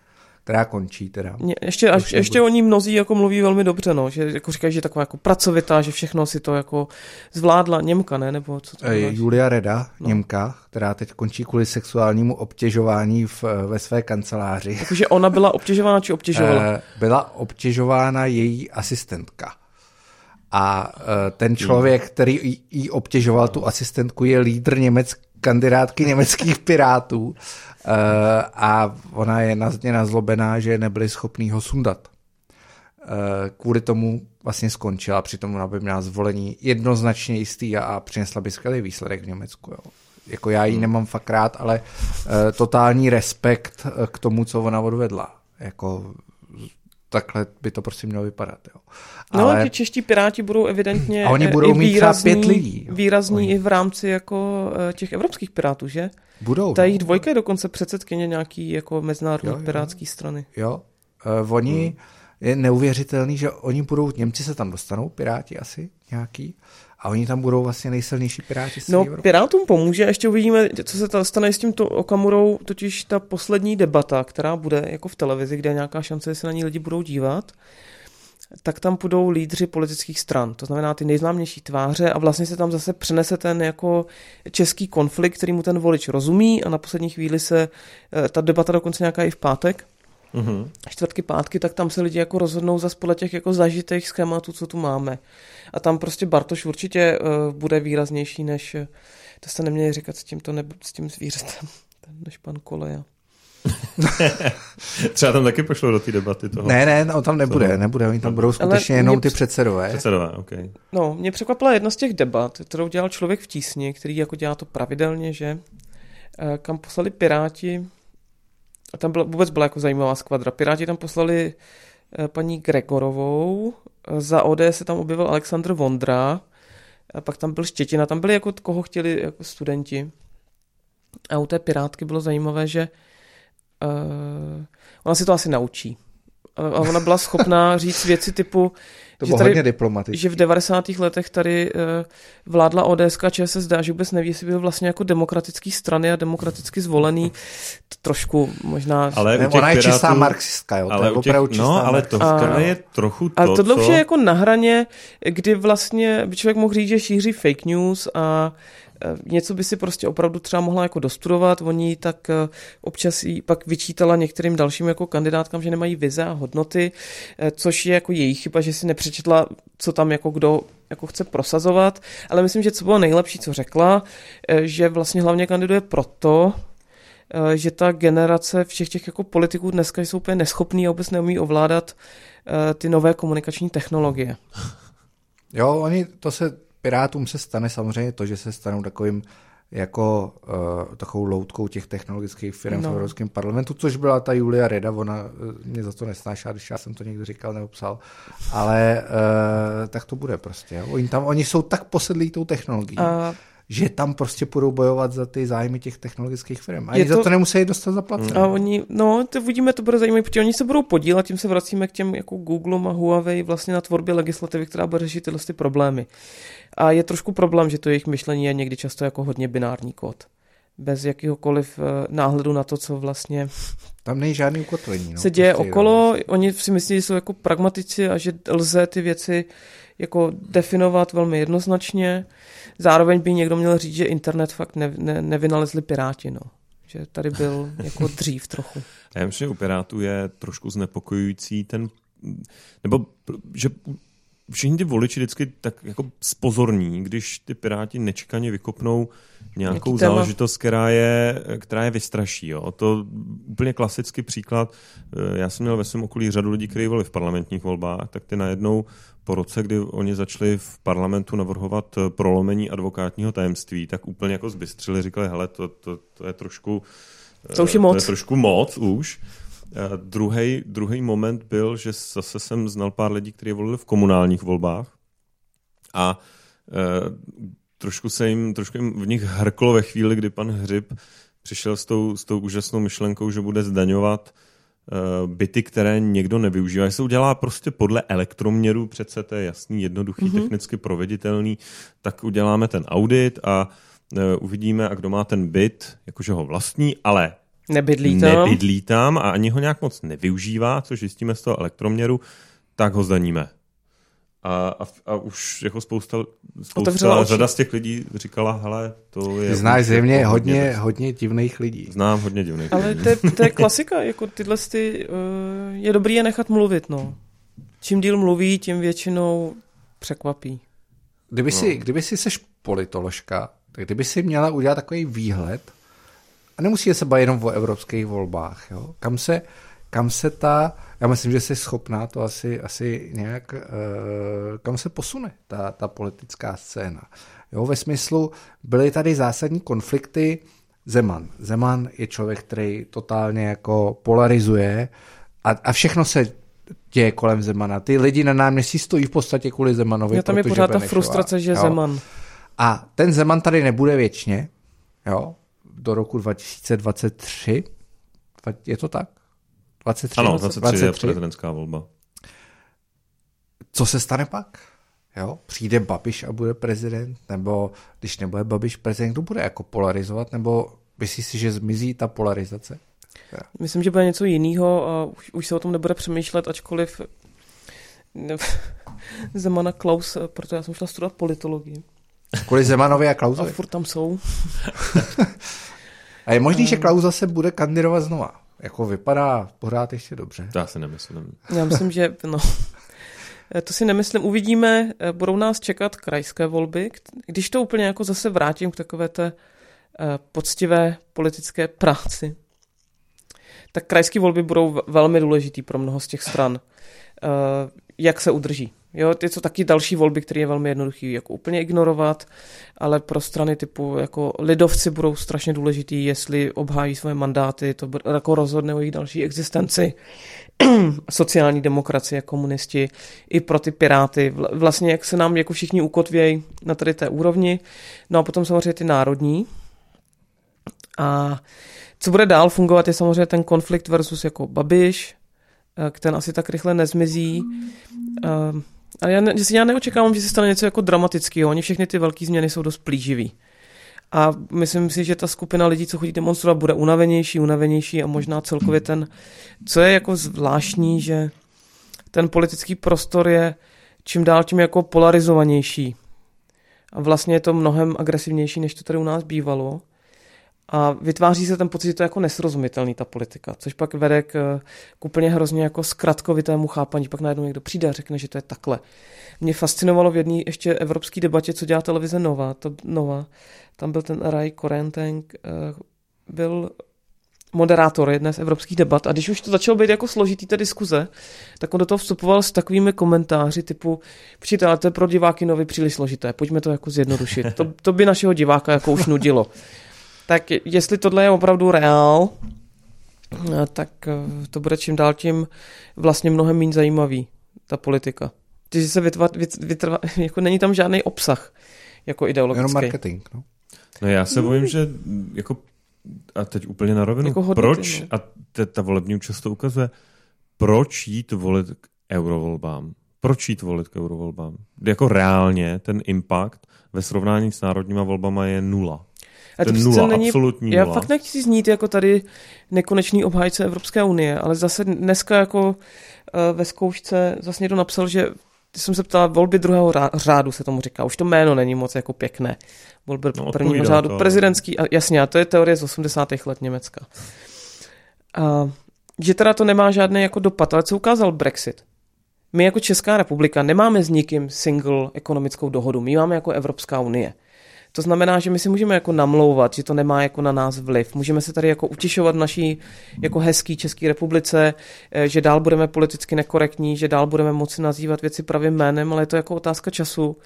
která končí teda. Mě, ještě, až, ještě o ní mnozí jako mluví velmi dobře, no, že jako říkají, že je taková jako pracovitá, že všechno si to jako zvládla Němka, ne? Nebo co to e, Julia Reda, no. Němka, která teď končí kvůli sexuálnímu obtěžování v, ve své kanceláři. Takže ona byla obtěžována či obtěžovala? E, byla obtěžována její asistentka. A e, ten člověk, který jí obtěžoval tu asistentku, je lídr Němec, kandidátky německých *laughs* pirátů Eh, a ona je na ně nazlobená, že nebyli schopní ho sundat. Eh, kvůli tomu vlastně skončila, přitom ona by měla zvolení jednoznačně jistý a, a přinesla by skvělý výsledek v Německu. Jo. Jako já ji hmm. nemám fakt rád, ale uh, totální respekt k tomu, co ona odvedla. Jako takhle by to prostě mělo vypadat. Jo. No, Ale... No, ti čeští piráti budou evidentně a oni budou mít výrazní, pět lidí. Jo. Výrazní oni. i v rámci jako těch evropských pirátů, že? Budou. Ta jejich dvojka je dokonce předsedkyně nějaký jako mezinárodní jo, jo. pirátský strany. Jo, uh, oni, hmm. je neuvěřitelný, že oni budou, Němci se tam dostanou, piráti asi nějaký, a oni tam budou vlastně nejsilnější piráti. No, Evropy. pirátům pomůže, ještě uvidíme, co se stane s tímto Okamurou, totiž ta poslední debata, která bude jako v televizi, kde je nějaká šance, že se na ní lidi budou dívat, tak tam půjdou lídři politických stran, to znamená ty nejznámější tváře a vlastně se tam zase přenese ten jako český konflikt, který mu ten volič rozumí a na poslední chvíli se, eh, ta debata dokonce nějaká i v pátek, mm-hmm. čtvrtky, pátky, tak tam se lidi jako rozhodnou za podle těch jako zažitých schématů, co tu máme. A tam prostě Bartoš určitě uh, bude výraznější než, to jste neměli říkat s, tímto ne, s tím zvířetem, *laughs* než pan Koleja. *laughs* Třeba tam taky pošlo do té debaty toho. Ne, ne, on tam nebude, toho. nebude, oni tam budou skutečně Ale jenom ty předsedové. Předsedové, okay. No, mě překvapila jedna z těch debat, kterou dělal člověk v tísni, který jako dělá to pravidelně, že eh, kam poslali Piráti, a tam byla, vůbec byla jako zajímavá skvadra. Piráti tam poslali eh, paní Gregorovou, za ODS se tam objevil Aleksandr Vondra, a pak tam byl Štětina, tam byli jako koho chtěli jako studenti. A u té Pirátky bylo zajímavé, že uh, ona si to asi naučí. A ona byla schopná říct věci typu, to že, tady, že v 90. letech tady uh, vládla ODS a ČSSD a že vůbec neví, jestli byl vlastně jako demokratický strany a demokraticky zvolený. To trošku možná... Ale ne, ona je pirátů, čistá marxistka, jo. Ale to je těch, čistá no, ale to, to je trochu to, Ale tohle co... už je jako na hraně, kdy vlastně by člověk mohl říct, že šíří fake news a Eh, něco by si prostě opravdu třeba mohla jako dostudovat, oni tak eh, občas jí pak vyčítala některým dalším jako kandidátkám, že nemají vize a hodnoty, eh, což je jako její chyba, že si nepřečetla, co tam jako kdo jako chce prosazovat, ale myslím, že co bylo nejlepší, co řekla, že vlastně hlavně kandiduje proto, že ta generace všech těch jako politiků dneska jsou úplně neschopní a vůbec neumí ovládat ty nové komunikační technologie. Jo, oni to se Pirátům se stane samozřejmě to, že se stanou takovým jako uh, takovou loutkou těch technologických firm no. v Evropském parlamentu, což byla ta Julia Reda, ona eh, mě za to nesnášela, když já jsem to někdo říkal nebo psal, ale uh, tak to bude prostě. Oni, tam, oni jsou tak posedlí tou technologií. A že tam prostě budou bojovat za ty zájmy těch technologických firm. A to... za to nemusí dostat zaplacené. A oni, no, to uvidíme, to bude zajímavé, protože oni se budou podílet, tím se vracíme k těm jako Google a Huawei vlastně na tvorbě legislativy, která bude řešit tyhle ty problémy. A je trošku problém, že to jejich myšlení je někdy často jako hodně binární kód. Bez jakýhokoliv eh, náhledu na to, co vlastně tam není žádný ukotvení. No, se děje prostě okolo, jo. oni si myslí, že jsou jako pragmatici a že lze ty věci jako definovat velmi jednoznačně. Zároveň by někdo měl říct, že internet fakt ne, ne, nevynalezli piráti, no. Že tady byl jako *laughs* dřív trochu. Já myslím, že u pirátů je trošku znepokojující ten, nebo že všichni ty voliči vždycky tak jako spozorní, když ty piráti nečekaně vykopnou nějakou záležitost, která je, která je vystraší. Jo. To úplně klasický příklad. Eh, já jsem měl ve svém okolí řadu lidí, kteří volili v parlamentních volbách, tak ty najednou po roce, kdy oni začali v parlamentu navrhovat eh, prolomení advokátního tajemství, tak úplně jako zbystřili, říkali, hele, to, to, to je trošku... To už je moc. To je trošku moc už. Druhý moment byl, že zase jsem znal pár lidí, kteří volili v komunálních volbách a trošku se jim, trošku jim v nich hrklo ve chvíli, kdy pan Hřib přišel s tou, s tou úžasnou myšlenkou, že bude zdaňovat e, byty, které někdo nevyužívá. Se udělá prostě podle elektroměru, přece to je jasný, jednoduchý, mm-hmm. technicky proveditelný, tak uděláme ten audit a eh, uvidíme, a kdo má ten byt, jakože ho vlastní, ale Nebydlí tam. nebydlí tam a ani ho nějak moc nevyužívá, což zjistíme z toho elektroměru, tak ho zdaníme. A, a, a už jako spousta, Otevřela spousta oči. řada z těch lidí říkala, hele, to je... Ty znáš už zřejmě jako hodně, věc." hodně divných lidí. Znám hodně divných Ale lidí. to je, to je *laughs* klasika, jako tyhle ty, uh, je dobrý je nechat mluvit, no. Čím díl mluví, tím většinou překvapí. Kdyby, No. si, kdyby si seš politoložka, tak kdyby si měla udělat takový výhled, a nemusí se bavit jenom o evropských volbách, jo? Kam, se, kam se ta, já myslím, že jsi schopná to asi, asi nějak, uh, kam se posune ta, ta politická scéna. Jo, ve smyslu, byly tady zásadní konflikty, Zeman. Zeman je člověk, který totálně jako polarizuje a, a všechno se děje kolem Zemana. Ty lidi na náměstí stojí v podstatě kvůli Zemanovi. Jo, tam je pořád ta Benešová, frustrace, že jo. Zeman. A ten Zeman tady nebude věčně, jo, do roku 2023. Dva- Je to tak? 23, Ano, 23 je prezidentská volba. Co se stane pak? Jo? Přijde Babiš a bude prezident? Nebo když nebude Babiš prezident, kdo bude jako polarizovat? Nebo myslíš si, že zmizí ta polarizace? Myslím, že bude něco jiného a už, už se o tom nebude přemýšlet, ačkoliv ne, *laughs* Zemana Klaus, protože já jsem šla studovat politologii. Kvůli Zemanovi a A Klausovi. furt tam jsou. *laughs* A je možný, že Klaus zase bude kandidovat znova. Jako vypadá pořád ještě dobře. To já si nemyslím. Já myslím, že no. *laughs* To si nemyslím. Uvidíme, budou nás čekat krajské volby. Když to úplně jako zase vrátím k takové té eh, poctivé politické práci, tak krajské volby budou velmi důležitý pro mnoho z těch stran. Eh, Jak se udrží. Jo, ty jsou taky další volby, které je velmi jednoduchý jako úplně ignorovat, ale pro strany typu jako lidovci budou strašně důležitý, jestli obhájí svoje mandáty, to br- jako rozhodne o jejich další existenci *clears throat* sociální demokracie, komunisti, i pro ty piráty. Vl- Vlastně jak se nám jako všichni ukotvějí na tady té úrovni. No a potom samozřejmě ty národní. A co bude dál fungovat je samozřejmě ten konflikt versus jako Babiš, eh, ten asi tak rychle nezmizí. Eh, Ale já, ne, já neočekávám, že se stane něco jako dramatického. Oni všechny ty velké změny jsou dost plíživý. A myslím si, že ta skupina lidí, co chodí demonstrovat, bude unavenější, unavenější a možná celkově ten, co je jako zvláštní, že ten politický prostor je čím dál tím jako polarizovanější. A vlastně je to mnohem agresivnější, než to tady u nás bývalo. A vytváří se ten pocit, že to je jako nesrozumitelný ta politika, což pak vede k, k úplně hrozně jako zkratkovitému chápaní. Pak najednou někdo přijde a řekne, že to je takhle. Mě fascinovalo v jedné ještě evropské debatě, co dělá televize Nova. To, Nova. Tam byl ten Ray Korenteng, eh, byl moderátor jedné z evropských debat a když už to začalo být jako složitý ta diskuze, tak on do toho vstupoval s takovými komentáři typu, přijďte, ale to je pro diváky nový příliš složité, pojďme to jako zjednodušit. To, to by našeho diváka jako už nudilo. Tak je- jestli tohle je opravdu reál, eh, tak eh, to bude čím dál tím vlastně mnohem méně zajímavý, ta politika. Když se vytva, vyt, vytrva, *laughs* jako není tam žádný obsah, jako ideologický. Jenom marketing. No. No já se bojím, že jako a teď úplně na rovinu, Jako hodnoty, proč, a te, ta volební účast to ukazuje, proč jít volit k eurovolbám? Proč jít volit k eurovolbám? Jako reálně ten impact ve srovnání s národníma volbama je nula. A to nula, absolutní Já nula. fakt nechci znít jako tady nekonečný obhájce Evropské unie, ale zase dneska jako uh, ve zkoušce zase někdo napsal, že jsem se ptala, volby druhého řádu se tomu říká, už to jméno není moc jako pěkné. Volby No, no, prvního řádu, to. prezidentský, a jasně, a to je teorie z 80. let Německa. A, že teda to nemá žádný jako dopad, ale co ukázal Brexit? My jako Česká republika nemáme s nikým single ekonomickou dohodu, my máme jako Evropská unie. To znamená, že my si můžeme jako namlouvat, že to nemá jako na nás vliv. Můžeme se tady jako utěšovat v naší jako hezký České republice, eh, že dál budeme politicky nekorektní, že dál budeme moci nazývat věci pravým jménem, ale je to jako otázka času,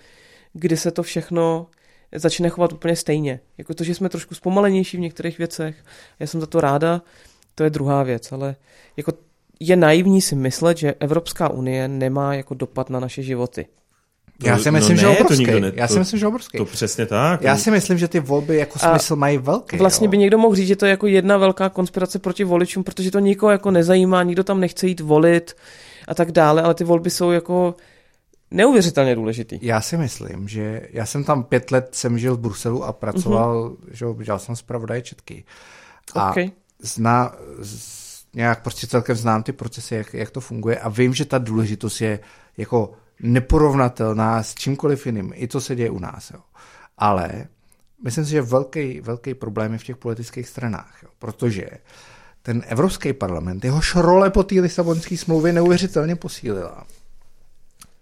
kdy se to všechno začne chovat úplně stejně. Jako to, že jsme trošku zpomalenější v některých věcech, já jsem za to ráda, to je druhá věc, ale jako je naivní si myslet, že Evropská unie nemá jako dopad na naše životy. Já No- si no myslím, ne, že to obrovský. nikdo ne- Já si to- myslím, že obrovský. To přesně tak. Já si myslím, že ty volby jako A smysl mají velký. Vlastně jo. by někdo mohl říct, že to je jako jedna velká konspirace proti voličům, protože to nikoho jako nezajímá, nikdo tam nechce jít volit a tak dále, ale ty volby jsou jako neuvěřitelně důležitý. Já si myslím, že já jsem tam pět let jsem žil v Bruselu a pracoval, mm-hmm. že dělal jsem zpravodaje Četky. A okay. zná, z, nějak prostě celkem znám ty procesy, jak, jak to funguje a vím, že ta důležitost je jako neporovnatelná s čímkoliv jiným, i co se děje u nás. Jo. Ale myslím si, že velký, velký problém je v těch politických stranách, jo, protože ten Evropský parlament, jehož role po té Lisabonské smlouvě neuvěřitelně posílila,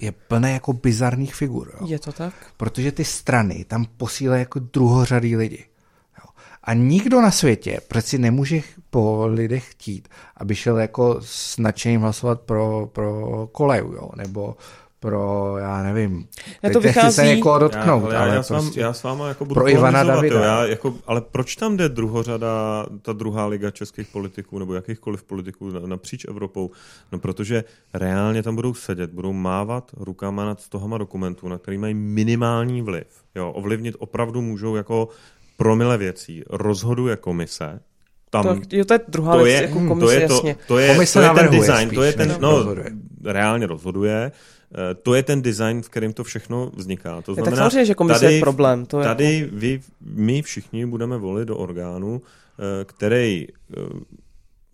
je plné jako bizarních figur. Jo. Je to tak? Protože ty strany tam posílají jako druhořadý lidi. Jo. A nikdo na světě přeci nemůže po lidech chtít, aby šel jako s nadšením hlasovat pro, pro koleju, jo, nebo pro, já nevím, já to vychází... se někoho dotknout. Já, ale, ale já, prostě s vám, já s váma jako budu pro Ivana Davida. Jo, já jako, ale proč tam jde druhořada, ta druhá liga českých politiků nebo jakýchkoliv politiků napříč Evropou? No protože reálně tam budou sedět, budou mávat rukama nad stohama dokumentů, na který mají minimální vliv. Jo, ovlivnit opravdu můžou jako promile věcí. Rozhoduje komise, tam, to, jo, to je druhá to věc, je, jako komise, to je, to, jasně. To je, komise to je ten design, spíš, to je ten, no, rozhoduje. Reálně rozhoduje. Eh, to je ten design, v kterém to všechno vzniká. To znamená, tak samozřejmě, že komise tady, je problém. To je tady vy, my všichni budeme volit do orgánu, eh, který eh,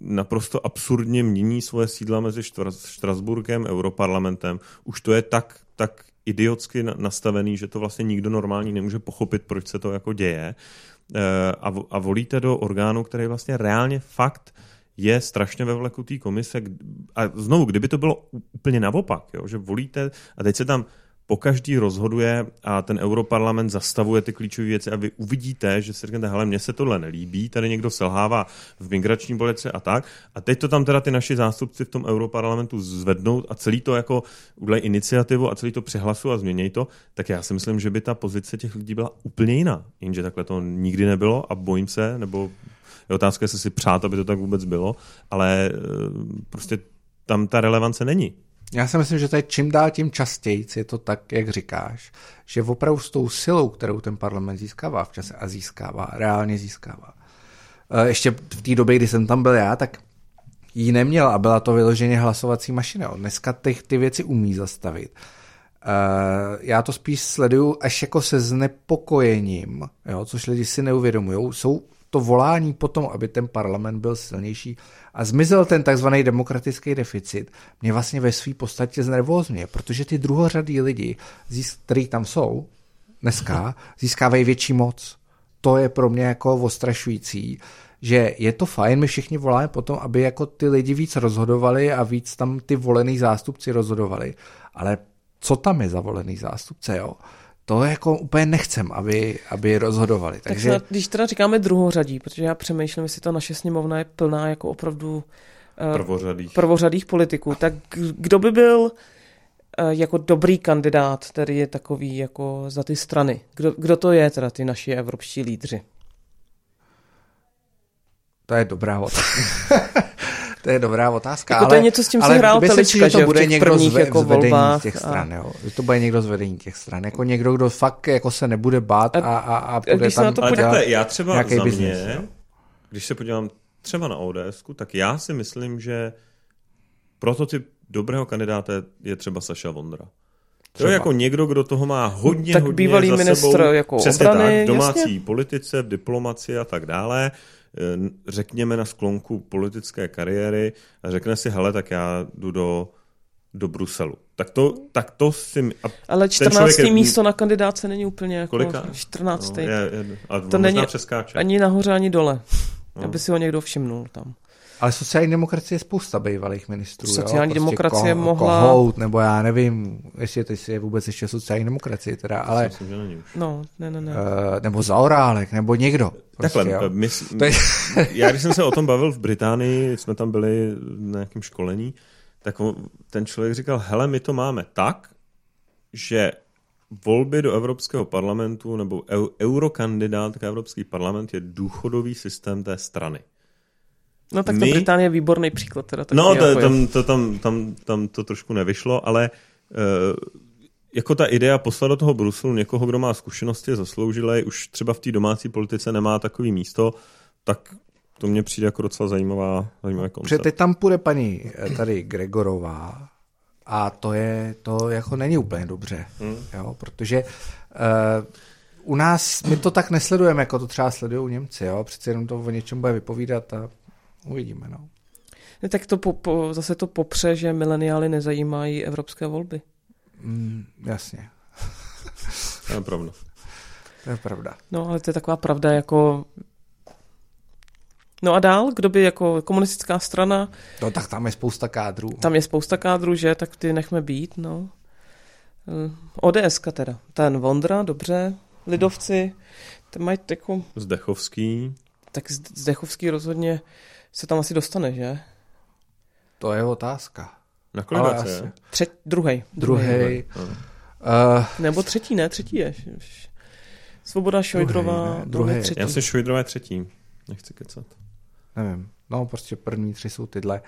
naprosto absurdně mění svoje sídla mezi Štrasburkem, Europarlamentem. Už to je tak, tak idiotsky nastavený, že to vlastně nikdo normální nemůže pochopit, proč se to jako děje. A, a volíte do orgánu, který vlastně reálně fakt je strašně ve vleku té komise. A znovu, kdyby to bylo úplně naopak, jo, že volíte a teď se tam po každý rozhoduje a ten europarlament zastavuje ty klíčové věci a vy uvidíte, že si řeknete, hele, mně se tohle nelíbí, tady někdo selhává v migrační politice a tak. A teď to tam teda ty naši zástupci v tom europarlamentu zvednou a celý to jako udělají iniciativu a celý to přihlasu a změnějí to, tak já si myslím, že by ta pozice těch lidí byla úplně jiná. Jenže takhle to nikdy nebylo a bojím se, nebo je otázka, jestli si přát, aby to tak vůbec bylo, ale eh, prostě tam ta relevance není. Já si myslím, že to je čím dál tím častěji, je to tak, jak říkáš, že opravdu s tou silou, kterou ten parlament získává v čase a získává, reálně získává. Eh, ještě v té době, kdy jsem tam byl já, tak ji neměl a byla to vyloženě hlasovací mašina. Dneska ty, ty věci umí zastavit. Uh, já to spíš sleduju až jako se znepokojením, jo, což lidi si neuvědomují. Jsou to volání potom, aby ten parlament byl silnější a zmizel ten takzvaný demokratický deficit, mě vlastně ve své podstatě znervózně, protože ty druhořadí lidi, kteří tam jsou dneska, *laughs* získávají větší moc. To je pro mě jako ostrašující, že je to fajn, my všichni voláme potom, aby jako ty lidi víc rozhodovali a víc tam ty volený zástupci rozhodovali. Ale co tam je za volený zástupce, jo? To jako úplně nechcem, aby, aby rozhodovali. Takže... Tak když teda říkáme druhořadí, protože já přemýšlím, jestli ta naše sněmovna je plná jako opravdu uh, prvořadých. prvořadých politiků, tak kdo by byl uh, jako dobrý kandidát, který je takový jako za ty strany? Kdo, kdo to je teda ty naši evropští lídři? To je dobrá otázka. *laughs* To je dobrá otázka. Jako ale, to je něco, s čím ale se hrál telička, si, že, to bude někdo z, jako z vedení těch stran, a... jo. To bude někdo z vedení těch stran. Jako někdo, kdo fakt jako se nebude bát a, a, a bude tam to ale takhle, já třeba za business, mě, jo? když se podívám třeba na ODS, tak já si myslím, že prototyp dobrého kandidáta je třeba Saša Vondra. To je jako někdo, kdo toho má hodně, tak hodně bývalý za ministr sebou, jako přesně obrany, tak, v domácí jasně. politice, v diplomaci a tak dále. Eh, řekněme na sklonku politické kariéry a řekne si, hele, tak já jdu do, do Bruselu. Tak to, tak to si... A Ale 14. Je, místo na kandidáce není úplně jako... Kolika? 14. No, je, je, a to není přeskáče. ani nahoře, ani dole. No. Aby si ho někdo všimnul tam. Ale sociální demokracie je spousta bývalých ministrů. Sociální jo? Prostě demokracie ko, mohla... Kohout, nebo já nevím, jestli to je vůbec ještě sociální demokracie, teda, ale... Myslím, že není už. No, ne, ne, ne. Uh, nebo Zaorálek, nebo někdo. Prostě, Takhle, jo? my, *laughs* já když jsem se o tom bavil v Británii, jsme tam byli na nějakém školení, tak ten člověk říkal, hele, my to máme tak, že volby do Evropského parlamentu nebo eurokandidát k Evropský parlament je důchodový systém té strany. No tak to My... Británie je výborný příklad. Teda, no, to, jako tam, to, tam, tam, tam to trošku nevyšlo, ale uh, jako ta idea poslat do toho Bruselu někoho, kdo má zkušenosti, zasloužilé, už třeba v té domácí politice nemá takový místo, tak to mně přijde jako docela zajímavá, zajímavý koncept. Protože teď tam půjde paní eh, tady Gregorová A to je, to jako není úplně dobře, hmm. jo, protože uh, u nás, my to tak nesledujeme, jako to třeba sledují u Němci, jo, přece jenom to o něčem bude vypovídat a uvidíme, no. Tak to po, po, zase to popře, že mileniály nezajímají evropské volby. Mm, jasně. to je pravda. To je pravda. No, ale to je taková pravda jako... No a dál, kdo by jako komunistická strana... No tak tam je spousta kádrů. Tam je spousta kádrů, že? Tak ty nechme být, no. Eh, ODS teda. Ten Vondra, dobře. Lidovci, ten mají jako... Zdechovský. Tak Zdechovský rozhodně se tam asi dostane, že? To je otázka. Na kolik je? Třet, druhý. Druhý. Uh, Nebo třetí, ne? Třetí je. Svoboda Šojdrová. Druhý. Třetí. Já si Šojdrová je třetí. Nechci kecat. Nevím. No, prostě první tři jsou tyhle.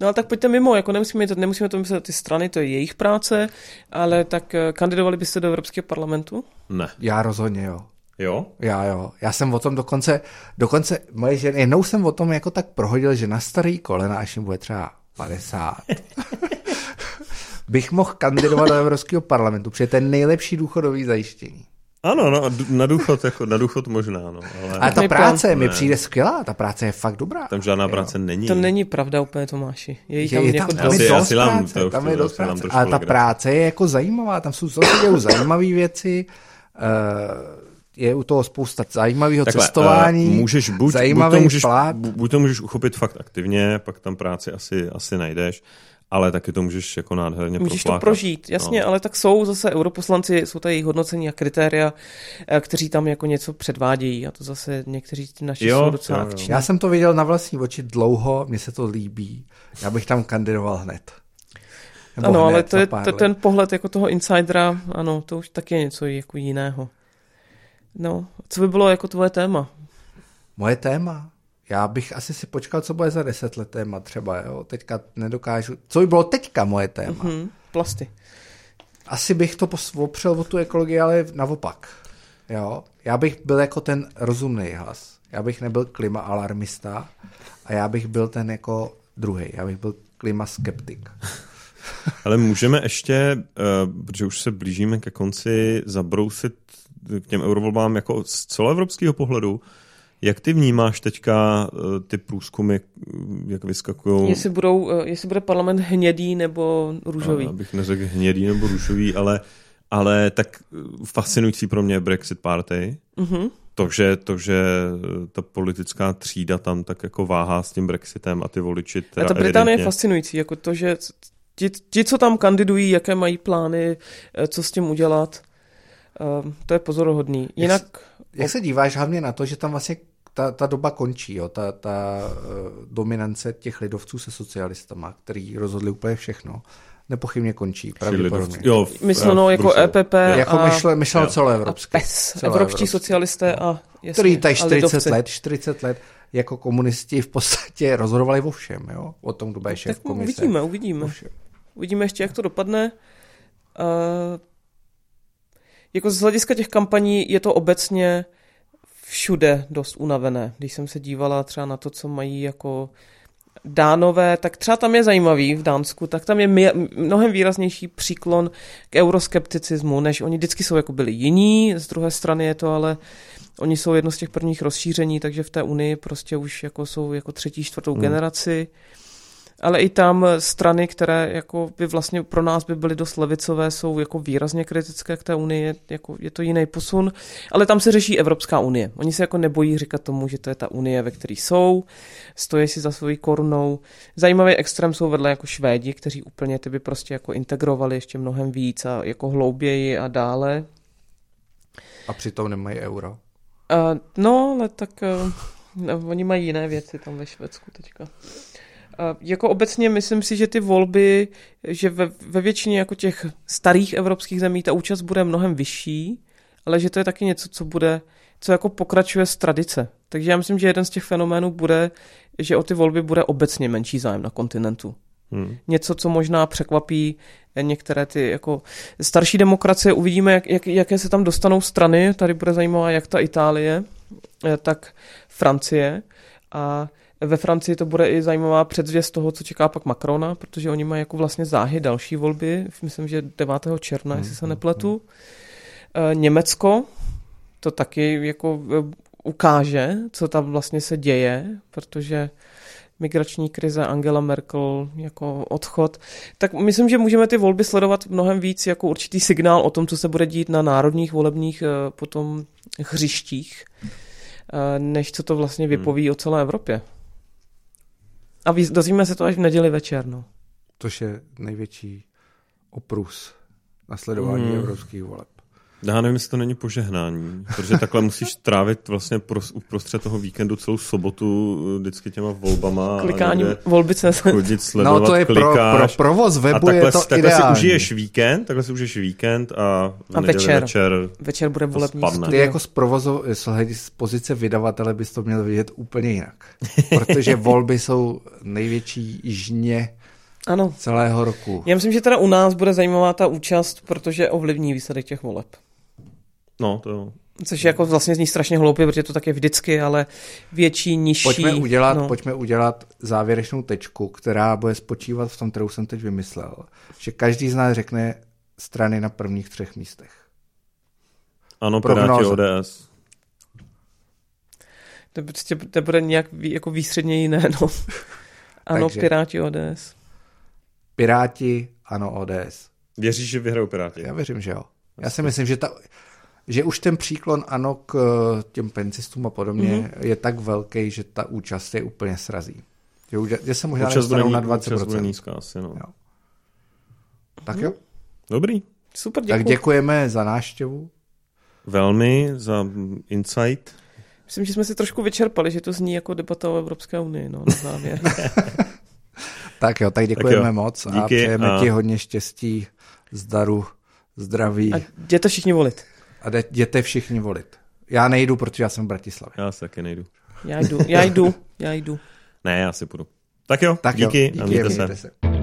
No ale tak pojďte mimo, jako nemusíme, to, nemusíme to myslet ty strany, to je jejich práce, ale tak eh, kandidovali byste do Evropského parlamentu? Ne. Já rozhodně jo. Jo? Já jo. Já jsem o tom dokonce, dokonce moje ženy, jednou jsem o tom jako tak prohodil, že na starý kolena, až jim bude třeba 50, *laughs* bych mohl kandidovat do Evropského parlamentu, protože to je nejlepší důchodový zajištění. Ano, no, na důchod, jako, na důchod možná, no. Ale, ale ta práce ne. mi přijde skvělá, ta práce je fakt dobrá. Tam žádná práce jo. není. To není pravda úplně, Tomáši. Je, je tam, je tam, jako tam, je dost práce, tam je dost práce. Ale ta práce je jako zajímavá, tam jsou zase zajímavé věci. Uh, je u toho spousta zajímavého Takhle, cestování, uh, můžeš buď, zajímavý buď to můžeš, plát. Buď to můžeš uchopit fakt aktivně, pak tam práci asi, asi najdeš, ale taky to můžeš jako nádherně Můžeš proplákat. to prožít, jasně, no. ale tak jsou zase europoslanci, jsou tady hodnocení a kritéria, eh, kteří tam jako něco předvádějí a to zase někteří naši jo, jsou docela jo, jo. Já jsem to viděl na vlastní oči dlouho, mně se to líbí, já bych tam kandidoval hned. Nebo ano, hned, ale to je ten pohled jako toho insidera, ano, to už taky je něco jako jiného. No, co by bylo jako tvoje téma? Moje téma? Já bych asi si počkal, co bude za deset let téma třeba, jo. Teďka nedokážu. Co by bylo teďka moje téma? Mm-hmm, plasty. Asi bych to opřel o tu ekologii, ale naopak. Jo. Já bych byl jako ten rozumný hlas. Já bych nebyl klima alarmista a já bych byl ten jako druhý. Já bych byl klima skeptik. *laughs* Ale můžeme ještě, uh, protože už se blížíme ke konci, zabrousit k těm eurovolbám jako z celoevropského pohledu. Jak ty vnímáš teďka eh, ty průzkumy, jak vyskakují? Jestli, budou, eh, jestli bude parlament hnědý nebo růžový? Abych neřekl hnědý nebo růžový, ale, ale tak eh, fascinující pro mě je Brexit Party. Mm-hmm. To, že, to, že ta politická třída tam tak jako váhá s tím Brexitem a ty voliči teda A ta Británie evidentně... je fascinující, jako to, že ti, ti, co tam kandidují, jaké mají plány, co s tím udělat, to je pozoruhodný. Jinak... Jak, jak se díváš hlavně na to, že tam vlastně ta, ta doba končí, jo, ta, ta uh, dominance těch lidovců se socialistama, který rozhodli úplně všechno, nepochybně končí, pravděpodobně. Jo, Mysleno jako Brusel. EPP a... Jako myšleno, myšleno celoevropsky. A PES, evropští socialisté a jasně, Který tady 40 let, 40 let jako komunisti v podstatě rozhodovali o všem, jo? O tom, kdo bude šéf komise. Uvidíme, uvidíme. Uvidíme ještě, jak to dopadne. Uh, jako z hlediska těch kampaní je to obecně všude dost unavené. Když jsem se dívala třeba na to, co mají jako dánové, tak třeba tam je zajímavý v Dánsku, tak tam je mnohem výraznější příklon k euroskepticismu, než oni vždycky jsou jako byli jiní, z druhé strany je to ale oni jsou jedno z těch prvních rozšíření, takže v té unii prostě už jako jsou jako třetí, čtvrtou hmm. generaci ale i tam strany, které jako by vlastně pro nás by byly dost levicové, jsou jako výrazně kritické k té unii, jako je to jiný posun, ale tam se řeší Evropská unie. Oni se jako nebojí říkat tomu, že to je ta unie, ve které jsou, stojí si za svojí korunou. Zajímavý extrém jsou vedle jako Švédi, kteří úplně ty by prostě jako integrovali ještě mnohem víc a jako hlouběji a dále. A přitom nemají euro. Uh, no, ale tak uh, no, oni mají jiné věci tam ve Švédsku teďka. Jako obecně myslím si, že ty volby, že ve, ve většině jako těch starých evropských zemí ta účast bude mnohem vyšší, ale že to je taky něco, co bude, co jako pokračuje z tradice. Takže já myslím, že jeden z těch fenoménů bude, že o ty volby bude obecně menší zájem na kontinentu. Hmm. Něco, co možná překvapí některé ty jako starší demokracie. Uvidíme, jak, jak, jaké se tam dostanou strany. Tady bude zajímavá jak ta Itálie, eh, tak Francie. A Ve Francii to bude i zajímavá předzvěst toho, co čeká pak Macrona, protože oni mají jako vlastně záhy další volby, myslím, že 9. června, jestli se nepletu. E, Německo, to taky jako e, ukáže, co tam vlastně se děje, protože migrační krize, Angela Merkel jako odchod, tak myslím, že můžeme ty volby sledovat mnohem víc jako určitý signál o tom, co se bude dít na národních volebních e, potom hřištích, než co to vlastně vypoví hmm. o celé Evropě. A dozvíme se to až v neděli večer. No. Tož je největší oprus nasledování hmm. evropských voleb. Já nevím, jestli to není požehnání, protože takhle musíš trávit vlastně uprostřed toho víkendu celou sobotu eh, vždycky těma volbama. Klikání volby se chodit, sledovat, No to je pro, pro provoz webu takhle, je to takhle ideální. si užiješ víkend, takhle si užiješ víkend a, a večer, večer, večer bude volební Ty jako z, provozu, z pozice vydavatele bys to měl vidět úplně jinak. Protože *laughs* volby jsou největší žně ano. celého roku. Já myslím, že teda u nás bude zajímavá ta účast, protože ovlivní výsledek těch voleb. No, to jo. Což je jako vlastně zní strašně hloupě, protože to tak je vždycky, ale větší, nižší. Pojďme udělat, no. pojďme udělat závěrečnou tečku, která bude spočívat v tom, kterou jsem teď vymyslel. Že každý z nás řekne strany na prvních třech místech. Ano, Piráti ODS. To, prostě, to bude nějak jako výstředně jiné, no. *laughs* Ano, Takže, Piráti ODS. Piráti, ano, ODS. Věříš, že vyhrajou Piráti? Já věřím, že jo. Já si myslím, že ta, že už ten příklon ano k eh, těm pencistům a podobně mm-hmm. je tak velký, že ta účast je úplně srazí. Že, už, že se možná dostanou na 20%. Účast bude nízká asi, no. Jo. Tak jo. Dobrý. Super, děkuji. Tak děkujeme za návštěvu. Velmi, za insight. Myslím, že jsme si trošku vyčerpali, že to zní jako debata o Evropské unii, no, na závěr. *laughs* tak jo, tak děkujeme tak jo. moc Díky a přejeme a... ti hodně štěstí, zdaru, zdraví. A jděte všichni volit. A jděte všichni volit. Já nejdu, protože já jsem v Bratislavě. Já se taky nejdu. Já jdu, já jdu, já jdu. Ne, já si půjdu. Tak jo, tak díky, jo, díky a mějte se. se.